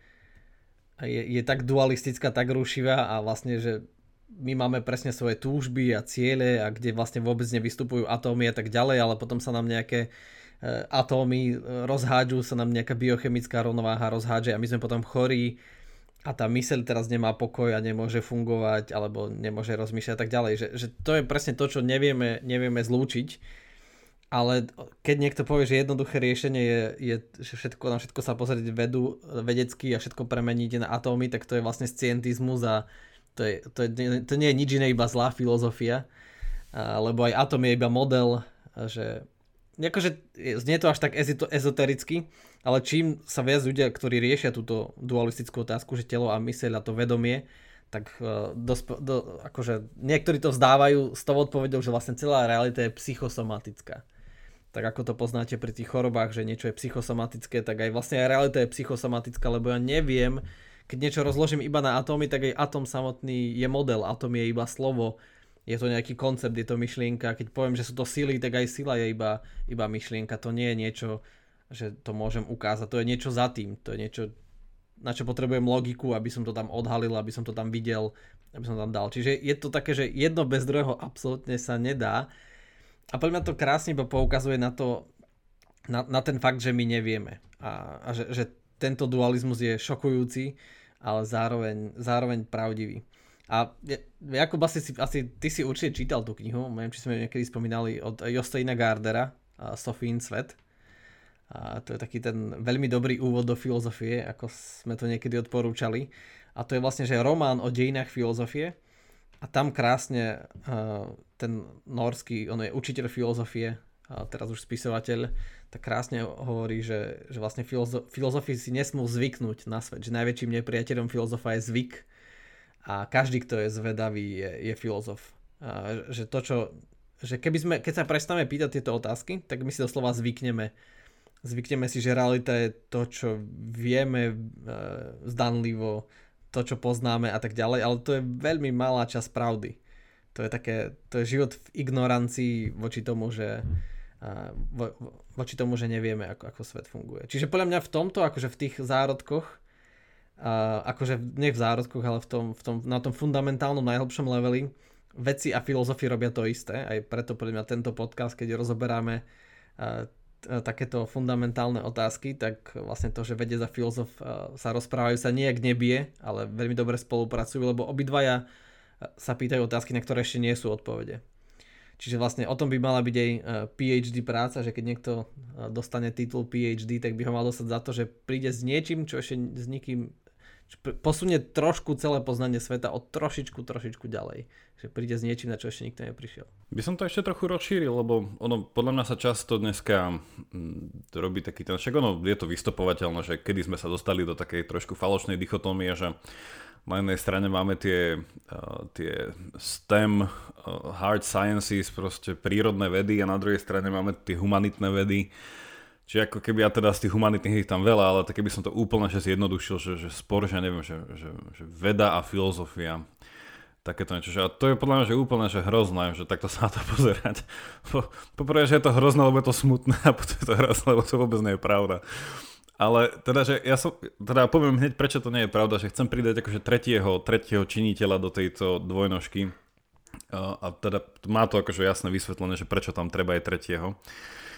je, je tak dualistická, tak rušivá a vlastne, že my máme presne svoje túžby a ciele a kde vlastne vôbec nevystupujú atómy a tak ďalej, ale potom sa nám nejaké e, atómy e, rozhádžu, sa nám nejaká biochemická rovnováha rozhádže a my sme potom chorí a tá myseľ teraz nemá pokoj a nemôže fungovať alebo nemôže rozmýšľať a tak ďalej. Že, že to je presne to, čo nevieme, nevieme zlúčiť. Ale keď niekto povie, že jednoduché riešenie je, je že všetko, na všetko sa pozrieť vedu, vedecky a všetko premeniť na atómy, tak to je vlastne scientizmus a, to, je, to, je, to nie je nič iné, iba zlá filozofia, lebo aj atom je iba model, že akože znie to až tak ezotericky, ale čím sa viac ľudia, ktorí riešia túto dualistickú otázku, že telo a myseľ a to vedomie, tak uh, dosp- do, akože niektorí to vzdávajú s tou odpovedou, že vlastne celá realita je psychosomatická. Tak ako to poznáte pri tých chorobách, že niečo je psychosomatické, tak aj vlastne aj realita je psychosomatická, lebo ja neviem, keď niečo rozložím iba na atómy, tak aj atóm samotný je model, atóm je iba slovo, je to nejaký koncept, je to myšlienka. Keď poviem, že sú to sily, tak aj sila je iba, iba myšlienka. To nie je niečo, že to môžem ukázať. To je niečo za tým. To je niečo, na čo potrebujem logiku, aby som to tam odhalil, aby som to tam videl, aby som tam dal. Čiže je to také, že jedno bez druhého absolútne sa nedá. A podľa mňa to krásne iba poukazuje na to, na, na ten fakt, že my nevieme. A, a že, že tento dualizmus je šokujúci, ale zároveň, zároveň pravdivý. A Jakub, asi, asi ty si určite čítal tú knihu, neviem, či sme ju niekedy spomínali, od Josteina Gardera, Sofín svet. A to je taký ten veľmi dobrý úvod do filozofie, ako sme to niekedy odporúčali. A to je vlastne, že román o dejinách filozofie. A tam krásne ten norský, on je učiteľ filozofie, teraz už spisovateľ, tak krásne hovorí, že, že vlastne filozo- filozofi si nesmú zvyknúť na svet, že najväčším nepriateľom filozofa je zvyk a každý, kto je zvedavý, je, je filozof. A že to, čo, že keby sme, keď sa prestaneme pýtať tieto otázky, tak my si doslova zvykneme. Zvykneme si, že realita je to, čo vieme e, zdanlivo, to, čo poznáme a tak ďalej, ale to je veľmi malá časť pravdy. To je také, to je život v ignorancii voči tomu, že vo, voči tomu, že nevieme, ako, ako svet funguje. Čiže podľa mňa v tomto, akože v tých zárodkoch, a, akože nie v zárodkoch, ale v tom, v tom, na tom fundamentálnom najhlbšom leveli, veci a filozofie robia to isté. Aj preto podľa mňa tento podcast, keď rozoberáme a, takéto fundamentálne otázky, tak vlastne to, že vedec a filozof sa rozprávajú sa nejak nebie, ale veľmi dobre spolupracujú, lebo obidvaja sa pýtajú otázky, na ktoré ešte nie sú odpovede. Čiže vlastne o tom by mala byť aj PhD práca, že keď niekto dostane titul PhD, tak by ho mal dostať za to, že príde s niečím, čo ešte s nikým posunie trošku celé poznanie sveta o trošičku, trošičku ďalej. Že príde s niečím, na čo ešte nikto neprišiel. By som to ešte trochu rozšíril, lebo ono podľa mňa sa často dneska mm, robí taký ten, však ono je to vystopovateľné, že kedy sme sa dostali do takej trošku falošnej dichotómie, že na jednej strane máme tie, uh, tie STEM, uh, hard sciences, proste prírodné vedy a na druhej strane máme tie humanitné vedy, Čiže ako keby ja teda z tých humanitných tam veľa, ale tak keby som to úplne že zjednodušil, že, že spor, že neviem, že, že, že veda a filozofia, takéto niečo. A to je podľa mňa že úplne že hrozné, že takto sa na to <laughs> pozerať. Po, poprvé, že je to hrozné, lebo je to smutné a potom je to hrozné, lebo to vôbec nie je pravda. Ale teda, že ja som, teda poviem hneď, prečo to nie je pravda, že chcem pridať akože tretieho, tretieho činiteľa do tejto dvojnožky. A teda má to akože jasné vysvetlené, že prečo tam treba aj tretieho.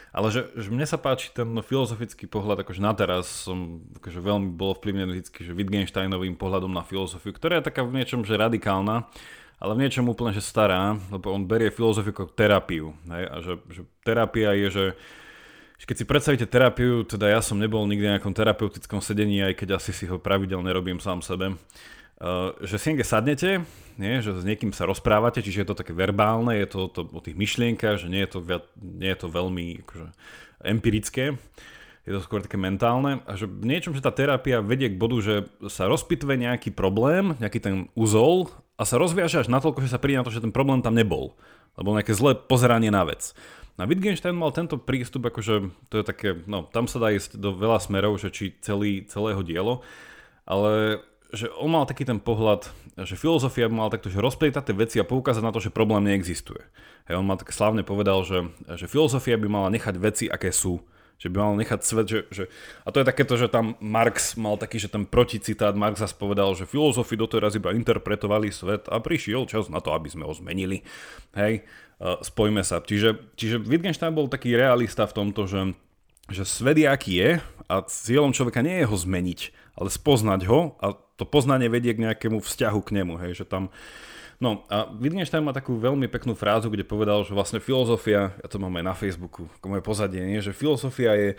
Ale že, že mne sa páči ten filozofický pohľad, akože na teraz som akože veľmi bol vplyvnený vždy, že Wittgensteinovým pohľadom na filozofiu, ktorá je taká v niečom, že radikálna, ale v niečom úplne, že stará, lebo on berie filozofiu ako terapiu. Hej? A že, že terapia je, že keď si predstavíte terapiu, teda ja som nebol nikdy na nejakom terapeutickom sedení, aj keď asi si ho pravidelne robím sám sebe, Uh, že si niekde sadnete, nie, že s niekým sa rozprávate, čiže je to také verbálne, je to, to o tých myšlienkach, že nie je to, viac, nie je to veľmi akože, empirické, je to skôr také mentálne a že v niečom, že tá terapia vedie k bodu, že sa rozpitve nejaký problém, nejaký ten úzol a sa rozviaže až natoľko, že sa príde na to, že ten problém tam nebol. Lebo nejaké zlé pozeranie na vec. Na Wittgenstein mal tento prístup, akože to je také, no tam sa dá ísť do veľa smerov, že či celý, celého dielo, ale že on mal taký ten pohľad, že filozofia by mala takto že rozplietať tie veci a poukázať na to, že problém neexistuje. Hej, on ma tak slávne povedal, že, že filozofia by mala nechať veci, aké sú. Že by mal nechať svet, že, že... A to je takéto, že tam Marx mal taký, že ten proticitát Marx zase povedal, že filozofi doteraz iba interpretovali svet a prišiel čas na to, aby sme ho zmenili. Hej, spojme sa. Čiže, čiže Wittgenstein bol taký realista v tomto, že, že svet je aký je a cieľom človeka nie je ho zmeniť, ale spoznať ho a to poznanie vedie k nejakému vzťahu k nemu, hej, že tam... No a Wittgenstein má takú veľmi peknú frázu, kde povedal, že vlastne filozofia, ja to mám aj na Facebooku, ako moje pozadie, nie? že filozofia je e,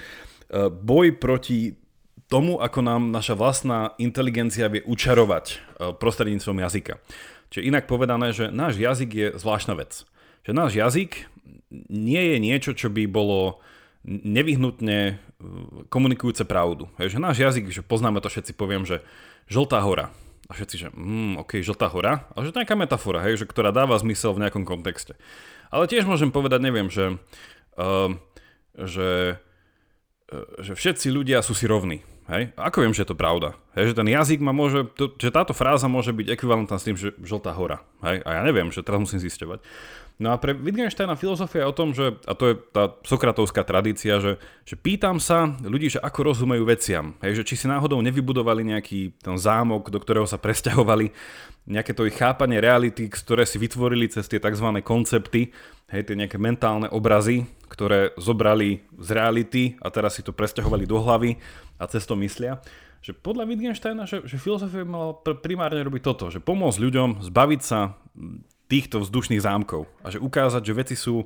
boj proti tomu, ako nám naša vlastná inteligencia vie učarovať e, prostredníctvom jazyka. Čiže inak povedané, že náš jazyk je zvláštna vec. Že náš jazyk nie je niečo, čo by bolo nevyhnutne e, komunikujúce pravdu. Hej, že náš jazyk, že poznáme to všetci, poviem, že Žltá hora. A všetci, že mm, ok, žltá hora, ale že to je nejaká metafora, hej, že, ktorá dáva zmysel v nejakom kontexte. Ale tiež môžem povedať, neviem, že, uh, že, uh, že všetci ľudia sú si rovní. Hej? Ako viem, že je to pravda? Hej? Že ten jazyk ma môže, to, že táto fráza môže byť ekvivalentná s tým, že žltá hora. Hej? A ja neviem, že teraz musím zisťovať. No a pre Wittgensteina filozofia je o tom, že, a to je tá sokratovská tradícia, že, že pýtam sa ľudí, že ako rozumejú veciam. Hej, že či si náhodou nevybudovali nejaký ten zámok, do ktorého sa presťahovali, nejaké to ich chápanie reality, ktoré si vytvorili cez tie tzv. koncepty, hej, tie nejaké mentálne obrazy, ktoré zobrali z reality a teraz si to presťahovali do hlavy a cez to myslia že podľa Wittgensteina, že, že filozofia mala primárne robiť toto, že pomôcť ľuďom zbaviť sa týchto vzdušných zámkov a že ukázať, že veci sú,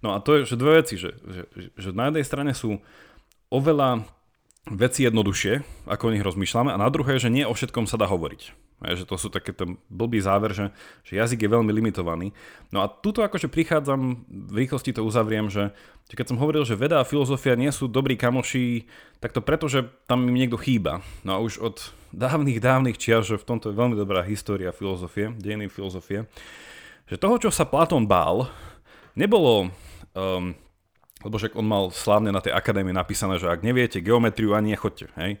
no a to je, že dve veci, že, že, že na jednej strane sú oveľa veci jednoduchšie, ako o nich rozmýšľame a na druhé, že nie o všetkom sa dá hovoriť. A že to sú také ten blbý záver, že, že jazyk je veľmi limitovaný. No a tuto akože prichádzam, v rýchlosti to uzavriem, že, že keď som hovoril, že veda a filozofia nie sú dobrí kamoši, tak to preto, že tam im niekto chýba. No a už od dávnych, dávnych čias, že v tomto je veľmi dobrá história filozofie, dejiny filozofie, že toho, čo sa Platón bál, nebolo, um, lebo však on mal slávne na tej akadémii napísané, že ak neviete geometriu, ani nechoďte, hej.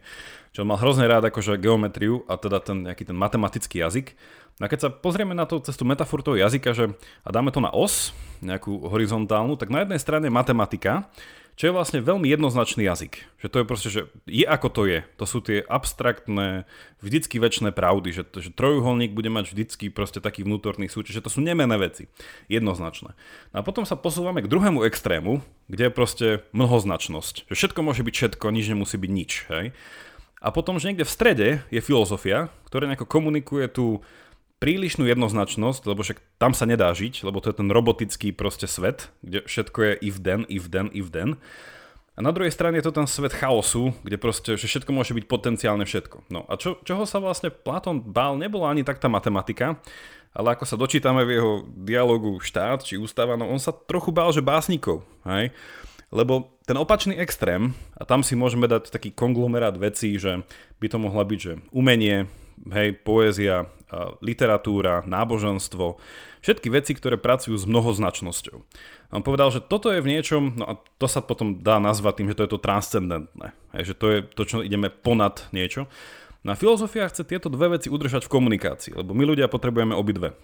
Čo on mal hrozne rád akože geometriu a teda ten nejaký ten matematický jazyk. No a keď sa pozrieme na to cez tú toho jazyka, že a dáme to na os, nejakú horizontálnu, tak na jednej strane matematika, čo je vlastne veľmi jednoznačný jazyk. Že to je proste, že je ako to je. To sú tie abstraktné, vždycky väčšie pravdy, že, že trojuholník bude mať vždycky proste taký vnútorný súč, že to sú nemené veci. Jednoznačné. No a potom sa posúvame k druhému extrému, kde je proste mnohoznačnosť. Že všetko môže byť všetko, nič nemusí byť nič. Hej? A potom, že niekde v strede je filozofia, ktorá nejako komunikuje tú prílišnú jednoznačnosť, lebo však tam sa nedá žiť, lebo to je ten robotický proste svet, kde všetko je if then, if then, if then. A na druhej strane je to ten svet chaosu, kde proste že všetko môže byť potenciálne všetko. No a čo, čoho sa vlastne Platón bál, nebola ani tak tá matematika, ale ako sa dočítame v jeho dialogu štát či ústava, no on sa trochu bál, že básnikov, hej? Lebo ten opačný extrém, a tam si môžeme dať taký konglomerát vecí, že by to mohla byť, že umenie, hej, poézia, literatúra, náboženstvo, všetky veci, ktoré pracujú s mnohoznačnosťou. On povedal, že toto je v niečom, no a to sa potom dá nazvať tým, že to je to transcendentné, že to je to, čo ideme ponad niečo. No a filozofia chce tieto dve veci udržať v komunikácii, lebo my ľudia potrebujeme obidve.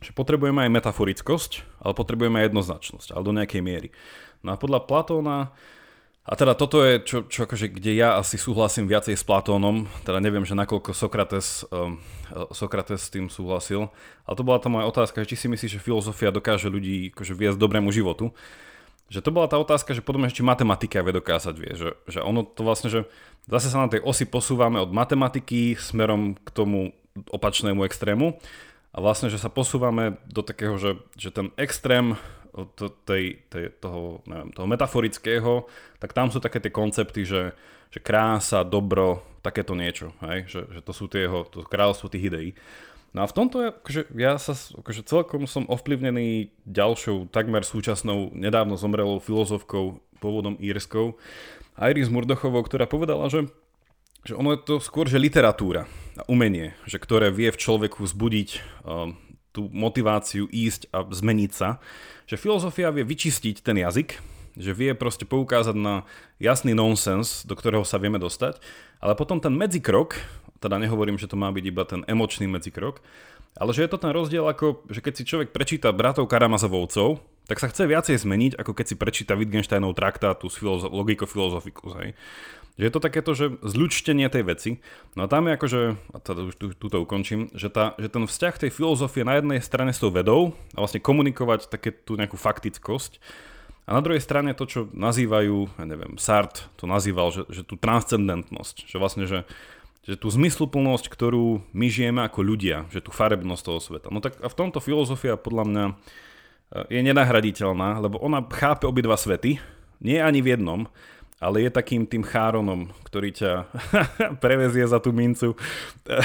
Že potrebujeme aj metaforickosť, ale potrebujeme aj jednoznačnosť, ale do nejakej miery. No a podľa Platóna a teda toto je, čo, čo akože, kde ja asi súhlasím viacej s Platónom, teda neviem, že nakoľko Sokrates, um, Sokrates s tým súhlasil, ale to bola tá moja otázka, či si myslíš, že filozofia dokáže ľudí akože viesť dobrému životu. Že to bola tá otázka, že potom ešte matematika vie dokázať, vie, že, že ono to vlastne, že zase sa na tej osi posúvame od matematiky smerom k tomu opačnému extrému a vlastne, že sa posúvame do takého, že, že ten extrém to, tej, tej, toho, neviem, toho metaforického, tak tam sú také tie koncepty, že, že krása, dobro, takéto niečo, hej? Že, že to sú tie jeho, to kráľovstvo tých ideí. No a v tomto, akože, ja sa akože celkom som ovplyvnený ďalšou, takmer súčasnou, nedávno zomrelou filozofkou, pôvodom írskou, Iris Murdochovou, ktorá povedala, že, že ono je to skôr, že literatúra a umenie, že ktoré vie v človeku vzbudiť um, tú motiváciu ísť a zmeniť sa, že filozofia vie vyčistiť ten jazyk, že vie proste poukázať na jasný nonsens, do ktorého sa vieme dostať, ale potom ten medzikrok, teda nehovorím, že to má byť iba ten emočný medzikrok, ale že je to ten rozdiel ako, že keď si človek prečíta bratov Karamazovovcov, tak sa chce viacej zmeniť, ako keď si prečíta Wittgensteinov traktátu z filozo- logiko-filozofikus. Hej. Že je to takéto, že zľučtenie tej veci. No a tam je akože, a teda už túto ukončím, že, tá, že ten vzťah tej filozofie na jednej strane s tou vedou a vlastne komunikovať také tú nejakú faktickosť a na druhej strane to, čo nazývajú, ja neviem, Sartre to nazýval, že, že tú transcendentnosť, že vlastne, že, že tú zmysluplnosť, ktorú my žijeme ako ľudia, že tú farebnosť toho sveta. No tak a v tomto filozofia podľa mňa je nenahraditeľná, lebo ona chápe obidva svety, nie ani v jednom, ale je takým tým cháronom, ktorý ťa <laughs> prevezie za tú mincu eh,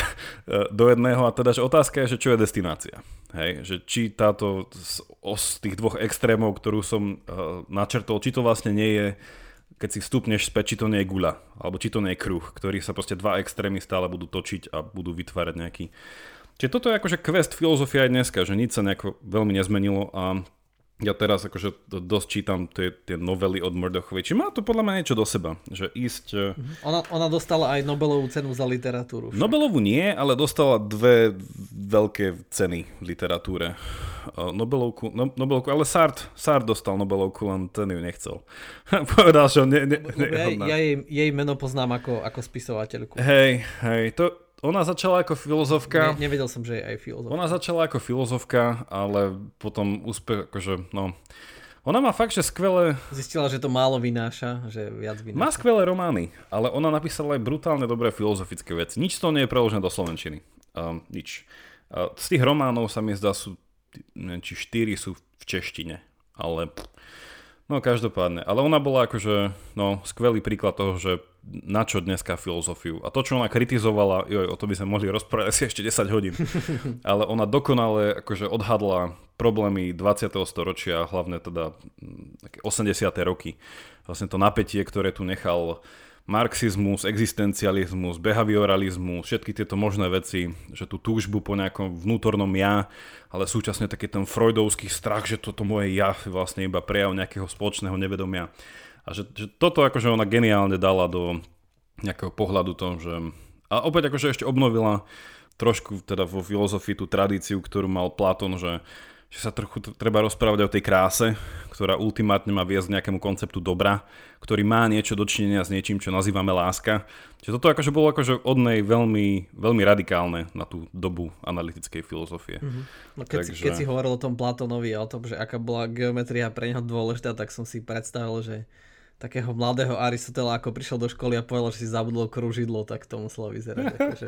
do jedného. A teda, že otázka je, že čo je destinácia. Hej, že či táto os tých dvoch extrémov, ktorú som uh, načrtol, či to vlastne nie je, keď si vstupneš späť, či to nie je guľa, alebo či to nie je kruh, ktorý sa proste dva extrémy stále budú točiť a budú vytvárať nejaký... Čiže toto je akože quest filozofia aj dneska, že nič sa nejako veľmi nezmenilo a ja teraz akože dosť čítam tie, tie novely od Murdochovej. Či má to podľa mňa niečo do seba, že ísť... E, mhm. Ona, ona dostala aj Nobelovú cenu za literatúru. Však. Nobelovú nie, ale dostala dve veľké ceny v literatúre. E, Nobelovku, no, Nobelovku, ale Sart, Sart dostal Nobelovku, len ten ju nechcel. <laughs> Povedal, že ne, ne, ne, ja, ja jej, jej meno poznám ako, ako spisovateľku. Hej, hej, to, ona začala ako filozofka. Ne, nevedel som, že je aj filozofka. Ona začala ako filozofka, ale potom úspech, akože, no... Ona má fakt, že skvelé... Zistila, že to málo vynáša, že viac vynáša. Má skvelé romány, ale ona napísala aj brutálne dobré filozofické veci. Nič to nie je preložené do Slovenčiny. Um, nič. Uh, z tých románov sa mi zdá, sú, neviem, či štyri sú v češtine, ale... No každopádne, ale ona bola akože, no, skvelý príklad toho, že na čo dneska filozofiu. A to, čo ona kritizovala, joj, o to by sme mohli rozprávať asi ešte 10 hodín. <laughs> Ale ona dokonale akože odhadla problémy 20. storočia, hlavne teda 80. Mm, roky. Vlastne to napätie, ktoré tu nechal marxizmus, existencializmus, behavioralizmus, všetky tieto možné veci, že tú túžbu po nejakom vnútornom ja, ale súčasne taký ten freudovský strach, že toto moje ja vlastne iba prejav nejakého spoločného nevedomia. A že, že toto akože ona geniálne dala do nejakého pohľadu tom, že... A opäť akože ešte obnovila trošku teda vo filozofii tú tradíciu, ktorú mal Platón, že, že sa trochu treba rozprávať o tej kráse, ktorá ultimátne má viesť nejakému konceptu dobra, ktorý má niečo dočinenia s niečím, čo nazývame láska. Čiže toto akože bolo akože od nej veľmi, veľmi radikálne na tú dobu analytickej filozofie. Mm-hmm. No keď, Takže... si, keď si hovoril o tom Platónovi a o tom, že aká bola geometria pre neho dôležitá, tak som si predstavil, že takého mladého Aristotela, ako prišiel do školy a povedal, že si zabudol kružidlo, tak to muselo vyzerať. <laughs> Akože...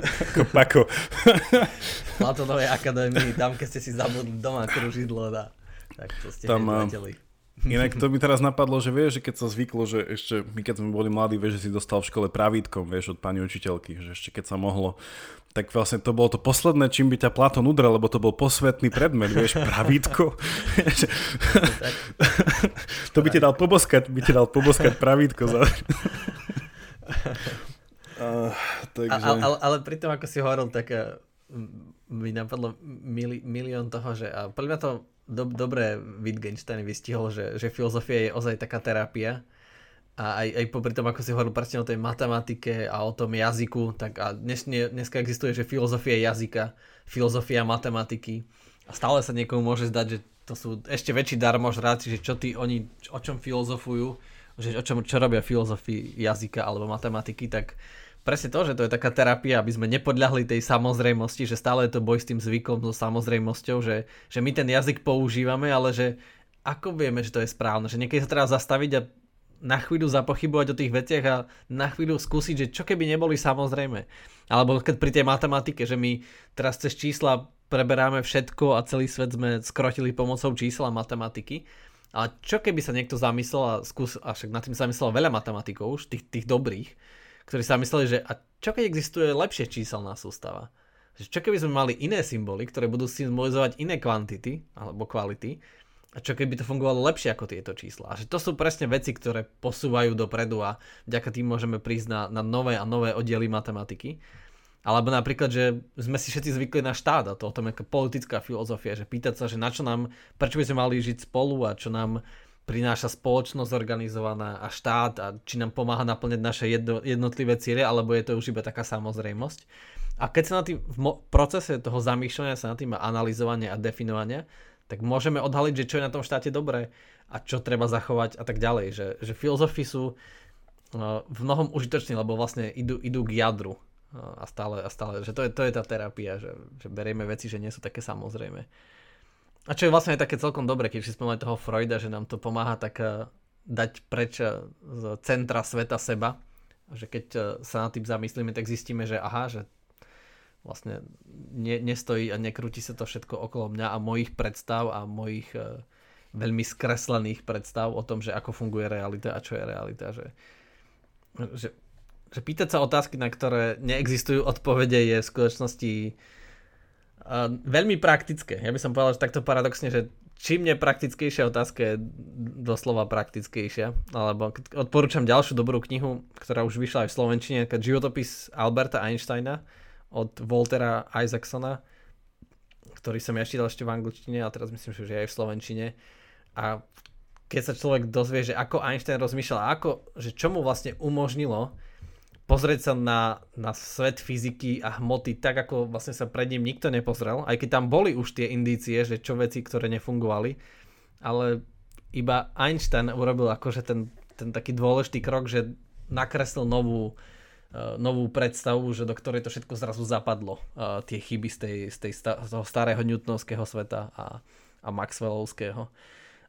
ako pako. v <laughs> Platonovej akadémii, tam keď ste si zabudli doma kružidlo, dá. tak to ste tam, neveteli. Inak to mi teraz napadlo, že vieš, že keď sa zvyklo, že ešte my keď sme boli mladí, vieš, že si dostal v škole pravítkom, vieš, od pani učiteľky, že ešte keď sa mohlo, tak vlastne to bolo to posledné, čím by ťa Platón udrel, lebo to bol posvetný predmet, vieš, pravítko. to by ti dal poboskať, by ti dal poboskať pravítko. Za... uh, takže... ale, ale, ale pri tom, ako si hovoril, tak uh, mi napadlo mili, milión toho, že a podľa to do, dobre Wittgenstein vystihol, že, že filozofia je ozaj taká terapia. A aj, aj popri tom, ako si hovoril presne o tej matematike a o tom jazyku, tak a dnes, dneska existuje, že filozofia jazyka, filozofia matematiky. A stále sa niekomu môže zdať, že to sú ešte väčší darmožráci, že čo tí oni, o čom filozofujú, že o čom, čo robia filozofii jazyka alebo matematiky, tak presne to, že to je taká terapia, aby sme nepodľahli tej samozrejmosti, že stále je to boj s tým zvykom, so samozrejmosťou, že, že my ten jazyk používame, ale že ako vieme, že to je správne, že niekedy sa treba zastaviť a na chvíľu zapochybovať o tých veciach a na chvíľu skúsiť, že čo keby neboli samozrejme. Alebo keď pri tej matematike, že my teraz cez čísla preberáme všetko a celý svet sme skrotili pomocou čísla matematiky. Ale čo keby sa niekto zamyslel a skús, a však nad tým sa myslelo veľa matematikov už, tých, tých dobrých, ktorí sa mysleli, že a čo keď existuje lepšie číselná sústava? Že čo keby sme mali iné symboly, ktoré budú symbolizovať iné kvantity alebo kvality a čo keby to fungovalo lepšie ako tieto čísla. A že to sú presne veci, ktoré posúvajú dopredu a vďaka tým môžeme prísť na, na nové a nové oddiely matematiky. Alebo napríklad, že sme si všetci zvykli na štát a to o tom je politická filozofia, že pýtať sa, že na čo nám, prečo by sme mali žiť spolu a čo nám prináša spoločnosť organizovaná a štát a či nám pomáha naplňať naše jedno, jednotlivé ciele, alebo je to už iba taká samozrejmosť. A keď sa na tým, v mo- procese toho zamýšľania sa na tým a analyzovania a definovania, tak môžeme odhaliť, že čo je na tom štáte dobré a čo treba zachovať a tak ďalej. Že, že filozofy sú uh, v mnohom užitoční, lebo vlastne idú, idú k jadru uh, a stále, a stále, že to je, to je tá terapia, že, že berieme veci, že nie sú také samozrejme. A čo je vlastne také celkom dobre, keď si spomínali toho Freuda, že nám to pomáha tak uh, dať preč uh, z centra sveta seba. Že keď uh, sa nad tým zamyslíme, tak zistíme, že aha, že vlastne ne, nestojí a nekrúti sa to všetko okolo mňa a mojich predstav a mojich veľmi skreslených predstav o tom, že ako funguje realita a čo je realita. Že, že, že pýtať sa otázky, na ktoré neexistujú odpovede je v skutočnosti Uh, veľmi praktické. Ja by som povedal, že takto paradoxne, že čím nepraktickejšia otázka je doslova praktickejšia. Alebo odporúčam ďalšiu dobrú knihu, ktorá už vyšla aj v Slovenčine, životopis Alberta Einsteina od Waltera Isaacsona, ktorý som ja čítal ešte v angličtine a teraz myslím, že aj v Slovenčine. A keď sa človek dozvie, že ako Einstein rozmýšľal ako, že čo mu vlastne umožnilo pozrieť sa na, na svet fyziky a hmoty tak, ako vlastne sa pred ním nikto nepozrel, aj keď tam boli už tie indície, že čo veci, ktoré nefungovali, ale iba Einstein urobil akože ten, ten taký dôležitý krok, že nakreslil novú, uh, novú predstavu, že do ktorej to všetko zrazu zapadlo. Uh, tie chyby z, tej, z, tej, z toho starého newtonovského sveta a, a Maxwellovského.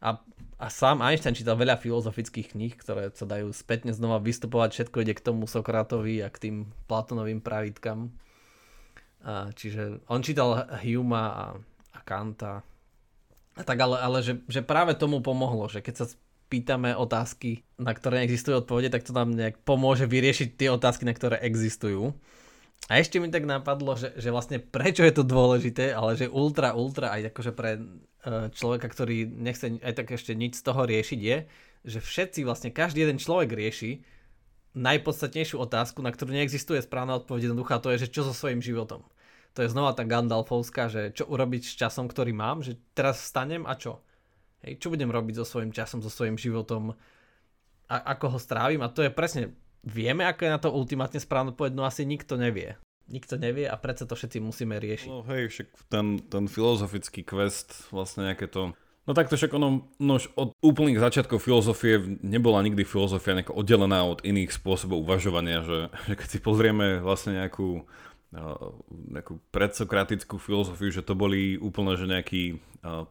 A, a sám Einstein čítal veľa filozofických kníh, ktoré sa dajú spätne znova vystupovať. Všetko ide k tomu Sokratovi a k tým Platonovým pravidkám. A, čiže on čítal Huma a, a Kanta. A tak ale, ale že, že práve tomu pomohlo, že keď sa pýtame otázky, na ktoré neexistujú odpovede, tak to nám nejak pomôže vyriešiť tie otázky, na ktoré existujú. A ešte mi tak napadlo, že, že vlastne prečo je to dôležité, ale že ultra, ultra aj akože pre e, človeka, ktorý nechce aj tak ešte nič z toho riešiť je, že všetci vlastne, každý jeden človek rieši najpodstatnejšiu otázku, na ktorú neexistuje správna odpoveď jednoduchá, to je, že čo so svojím životom. To je znova tá Gandalfovská, že čo urobiť s časom, ktorý mám, že teraz vstanem a čo? Hej, čo budem robiť so svojím časom, so svojím životom, a ako ho strávim a to je presne Vieme, ako je na to ultimátne správne odpoveď, no asi nikto nevie. nikto nevie a predsa to všetci musíme riešiť. No hej, však ten, ten filozofický quest, vlastne nejaké to No takto však ono, no od úplných začiatkov filozofie nebola nikdy filozofia nejako oddelená od iných spôsobov uvažovania, že, <laughs> že keď si pozrieme vlastne nejakú, nejakú predsokratickú filozofiu, že to boli úplne že nejakí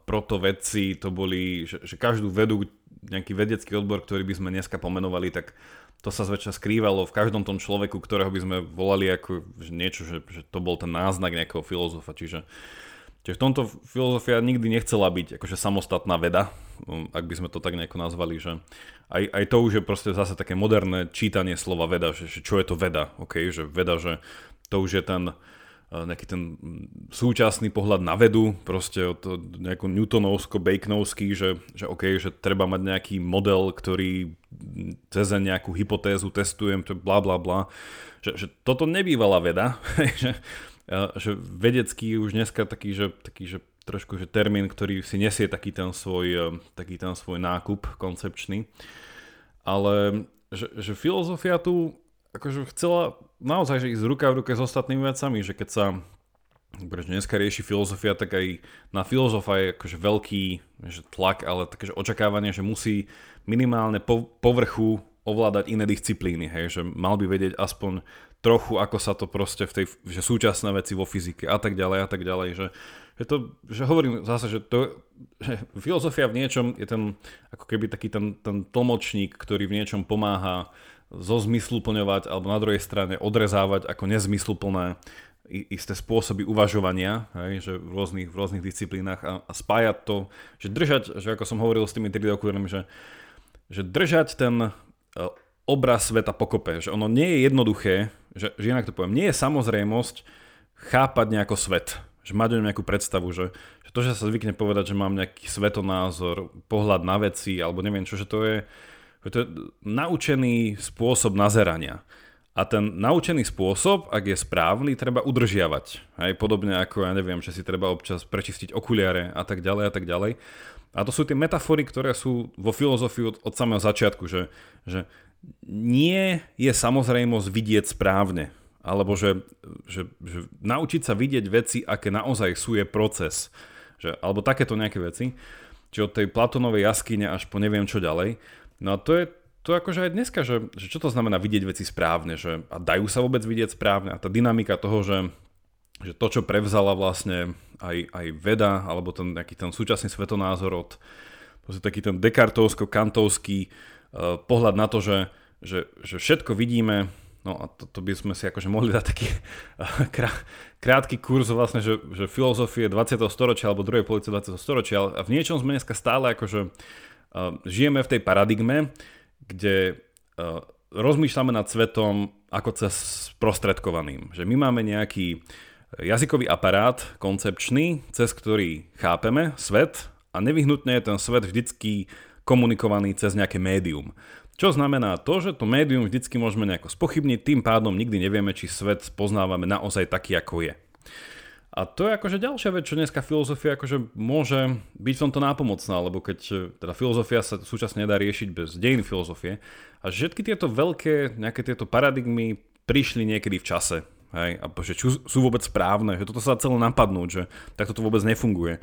protovedci, to boli, že, že každú vedu, nejaký vedecký odbor, ktorý by sme dneska pomenovali, tak to sa zväčša skrývalo v každom tom človeku, ktorého by sme volali ako niečo, že, že to bol ten náznak nejakého filozofa, čiže Čiže v tomto filozofia nikdy nechcela byť akože samostatná veda, um, ak by sme to tak nejako nazvali, že aj, aj to už je proste zase také moderné čítanie slova veda, že, že čo je to veda, okay? že veda, že to už je ten nejaký ten mm, súčasný pohľad na vedu, proste od nejako newtonovsko-baconovský, že, že OK, že treba mať nejaký model, ktorý cez nejakú hypotézu testujem, to bla bla bla, že, že toto nebývala veda, <laughs> že že vedecký už dneska taký, že, taký, že trošku že termín, ktorý si nesie taký ten svoj, e, taký ten svoj nákup koncepčný. Ale že, že filozofia tu akože chcela naozaj že ísť ruka v ruke s ostatnými vecami, že keď sa prečo dneska rieši filozofia, tak aj na filozofa je akože veľký že tlak, ale také očakávanie, že musí minimálne po, povrchu ovládať iné disciplíny, hej, že mal by vedieť aspoň trochu, ako sa to proste v tej, že súčasné veci vo fyzike a tak ďalej a tak ďalej, že, že to, že hovorím zase, že to, že filozofia v niečom je ten, ako keby taký ten, ten tlmočník, ktorý v niečom pomáha zozmysluplňovať alebo na druhej strane odrezávať ako nezmysluplné isté spôsoby uvažovania, hej, že v rôznych, v rôznych disciplínach a, a spájať to, že držať, že ako som hovoril s tými 3D že, že držať ten e, obraz sveta pokope, že ono nie je jednoduché že, že inak to poviem, nie je samozrejmosť chápať nejako svet, že mať o ňom nejakú predstavu, že, že to, že sa zvykne povedať, že mám nejaký svetonázor, pohľad na veci, alebo neviem čo, že to je, to je naučený spôsob nazerania. A ten naučený spôsob, ak je správny, treba udržiavať. Aj podobne ako, ja neviem, že si treba občas prečistiť okuliare a tak ďalej a tak ďalej. A to sú tie metafory, ktoré sú vo filozofii od, od samého začiatku, že, že nie je samozrejmosť vidieť správne. Alebo že, že, že naučiť sa vidieť veci, aké naozaj sú, je proces. Že, alebo takéto nejaké veci. Čiže od tej Platonovej jaskyne až po neviem čo ďalej. No a to je to akože aj dneska, že, že čo to znamená vidieť veci správne, že a dajú sa vôbec vidieť správne a tá dynamika toho, že, že to, čo prevzala vlastne aj, aj veda, alebo ten nejaký ten súčasný svetonázor od taký ten dekartovsko-kantovský uh, pohľad na to, že že, že všetko vidíme, no a to, to by sme si akože mohli dať taký krátky kurz vlastne, že, že filozofie 20. storočia alebo druhej policie 20. storočia, a v niečom sme dneska stále akože uh, žijeme v tej paradigme, kde uh, rozmýšľame nad svetom ako cez sprostredkovaným. Že my máme nejaký jazykový aparát koncepčný, cez ktorý chápeme svet a nevyhnutne je ten svet vždycky komunikovaný cez nejaké médium. Čo znamená to, že to médium vždycky môžeme nejako spochybniť, tým pádom nikdy nevieme, či svet poznávame naozaj taký, ako je. A to je akože ďalšia vec, čo dneska filozofia akože môže byť v tomto nápomocná, lebo keď e, teda filozofia sa súčasne nedá riešiť bez dejiny filozofie a všetky tieto veľké nejaké tieto paradigmy prišli niekedy v čase. Hej, a že čo sú vôbec správne, že toto sa celé napadnúť, že takto to vôbec nefunguje.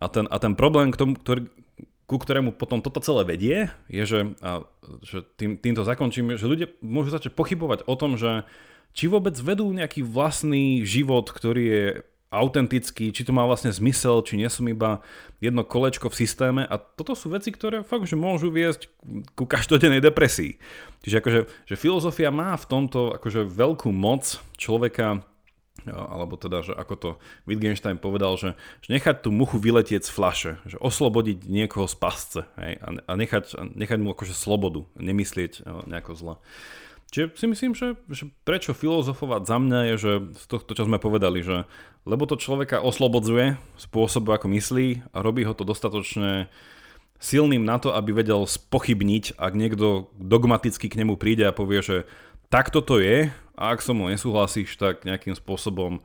A ten, a ten problém, k tomu, ktorý, ku ktorému potom toto celé vedie, je, že, a, že tým, týmto zakončím, že ľudia môžu začať pochybovať o tom, že či vôbec vedú nejaký vlastný život, ktorý je autentický, či to má vlastne zmysel, či nie som iba jedno kolečko v systéme a toto sú veci, ktoré fakt, že môžu viesť ku každodennej depresii. Čiže akože, že filozofia má v tomto akože veľkú moc človeka alebo teda, že ako to Wittgenstein povedal, že, že nechať tú muchu vyletieť z flaše, že oslobodiť niekoho z pasce hej, a, a nechať, nechať mu akože slobodu, nemyslieť nejako zle. Čiže si myslím, že, že prečo filozofovať za mňa je, že to, to, čo sme povedali, že lebo to človeka oslobodzuje spôsobu, ako myslí a robí ho to dostatočne silným na to, aby vedel spochybniť, ak niekto dogmaticky k nemu príde a povie, že takto to je a ak so mnou nesúhlasíš, tak nejakým spôsobom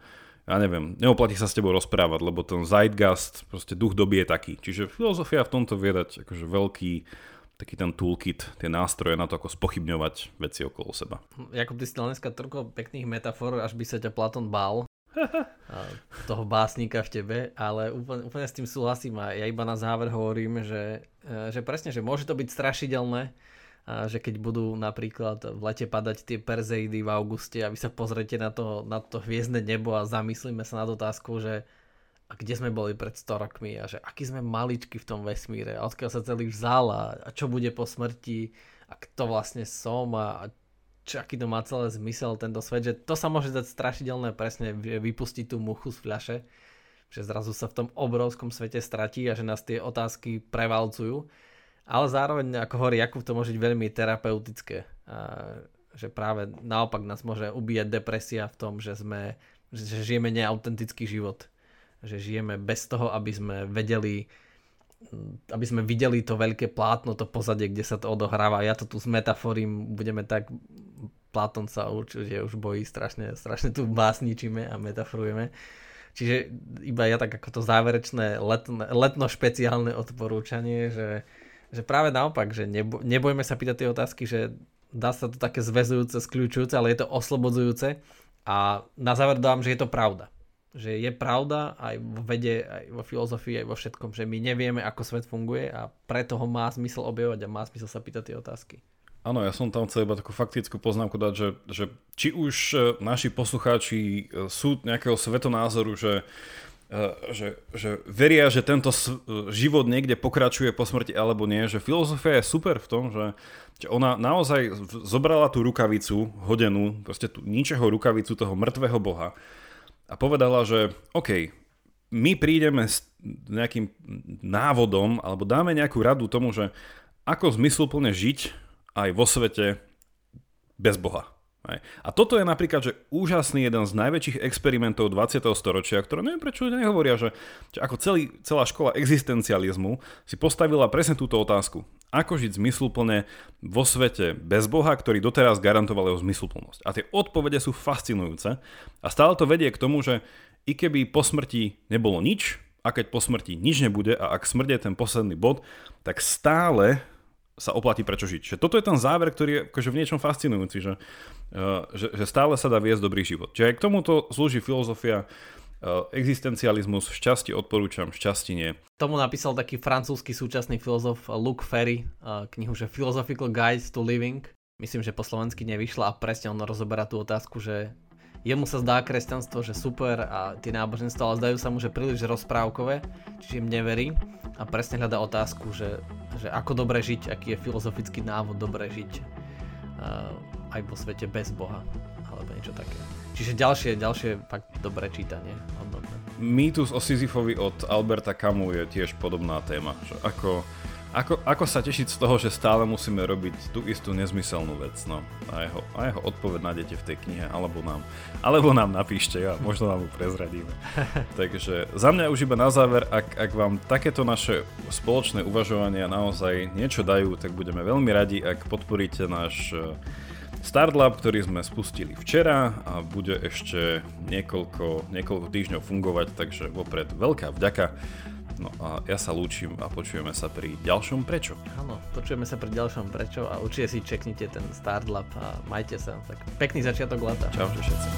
ja neviem, neoplatí sa s tebou rozprávať, lebo ten zeitgeist, proste duch doby je taký. Čiže filozofia v tomto vie dať akože veľký, taký ten toolkit, tie nástroje na to, ako spochybňovať veci okolo seba. Jakub, ty si dneska toľko pekných metafor, až by sa ťa Platón bál. <laughs> toho básnika v tebe, ale úplne, úplne s tým súhlasím a ja iba na záver hovorím, že, e, že presne, že môže to byť strašidelné, že keď budú napríklad v lete padať tie Perseidy v auguste a vy sa pozrete na to, na to hviezdne nebo a zamyslíme sa nad otázkou, že a kde sme boli pred 100 rokmi? A že aký sme maličky v tom vesmíre? A odkiaľ sa celý vzal? A, a čo bude po smrti? A kto vlastne som? A, a čo, aký to má celé zmysel tento svet, že to sa môže dať strašidelné presne vypustiť tú muchu z fľaše, že zrazu sa v tom obrovskom svete stratí a že nás tie otázky prevalcujú. Ale zároveň, ako hovorí Jakub, to môže byť veľmi terapeutické. A, že práve naopak nás môže ubíjať depresia v tom, že, sme, že žijeme neautentický život že žijeme bez toho, aby sme vedeli aby sme videli to veľké plátno, to pozadie, kde sa to odohráva. Ja to tu s metaforím, budeme tak, Platón sa určite už bojí, strašne, strašne tu básničíme a metaforujeme. Čiže iba ja tak ako to záverečné letno špeciálne odporúčanie, že, že práve naopak, že nebo, nebojme sa pýtať tie otázky, že dá sa to také zväzujúce, skľúčujúce, ale je to oslobodzujúce a na záver dám, že je to pravda že je pravda aj vo vede, aj vo filozofii, aj vo všetkom, že my nevieme, ako svet funguje a preto ho má zmysel objavovať a má zmysel sa pýtať tie otázky. Áno, ja som tam chcel iba takú faktickú poznámku dať, že, že či už e, naši poslucháči e, sú nejakého svetonázoru, že, e, že, že veria, že tento život niekde pokračuje po smrti alebo nie, že filozofia je super v tom, že, že ona naozaj zobrala tú rukavicu hodenú, proste tú ničeho rukavicu toho mŕtvého boha a povedala, že OK, my prídeme s nejakým návodom alebo dáme nejakú radu tomu, že ako zmysluplne žiť aj vo svete bez Boha. A toto je napríklad že úžasný jeden z najväčších experimentov 20. storočia, ktoré neviem prečo ľudia nehovoria, že, že ako celý, celá škola existencializmu si postavila presne túto otázku. Ako žiť zmysluplne vo svete bez Boha, ktorý doteraz garantoval jeho zmysluplnosť. A tie odpovede sú fascinujúce a stále to vedie k tomu, že i keby po smrti nebolo nič, a keď po smrti nič nebude a ak smrť je ten posledný bod, tak stále sa oplatí prečo žiť. Že toto je ten záver, ktorý je akože v niečom fascinujúci, že, uh, že, že stále sa dá viesť dobrý život. Čiže aj k tomuto slúži filozofia uh, existencializmus, šťastie odporúčam, šťastie nie. Tomu napísal taký francúzsky súčasný filozof Luc Ferry uh, knihu, že Philosophical Guides to Living. Myslím, že po slovensky nevyšla a presne on rozoberá tú otázku, že jemu sa zdá kresťanstvo, že super a tie náboženstva, ale zdajú sa mu, že príliš rozprávkové, čiže im neverí a presne hľadá otázku, že, že ako dobre žiť, aký je filozofický návod dobre žiť uh, aj vo svete bez Boha, alebo niečo také. Čiže ďalšie, ďalšie fakt dobré čítanie. Mýtus o Sisyfovi od Alberta Camus je tiež podobná téma, že ako ako, ako sa tešiť z toho, že stále musíme robiť tú istú nezmyselnú vec, no. A jeho, a jeho odpoveď nájdete v tej knihe, alebo nám, alebo nám napíšte a možno vám ju prezradíme. <laughs> Takže za mňa už iba na záver, ak, ak vám takéto naše spoločné uvažovania naozaj niečo dajú, tak budeme veľmi radi, ak podporíte náš e, Startlab, ktorý sme spustili včera a bude ešte niekoľko, niekoľko týždňov fungovať, takže vopred veľká vďaka. No a ja sa lúčim a počujeme sa pri ďalšom prečo. Áno, počujeme sa pri ďalšom prečo a určite si čeknite ten Startlab a majte sa. Tak pekný začiatok leta. Čaute všetci.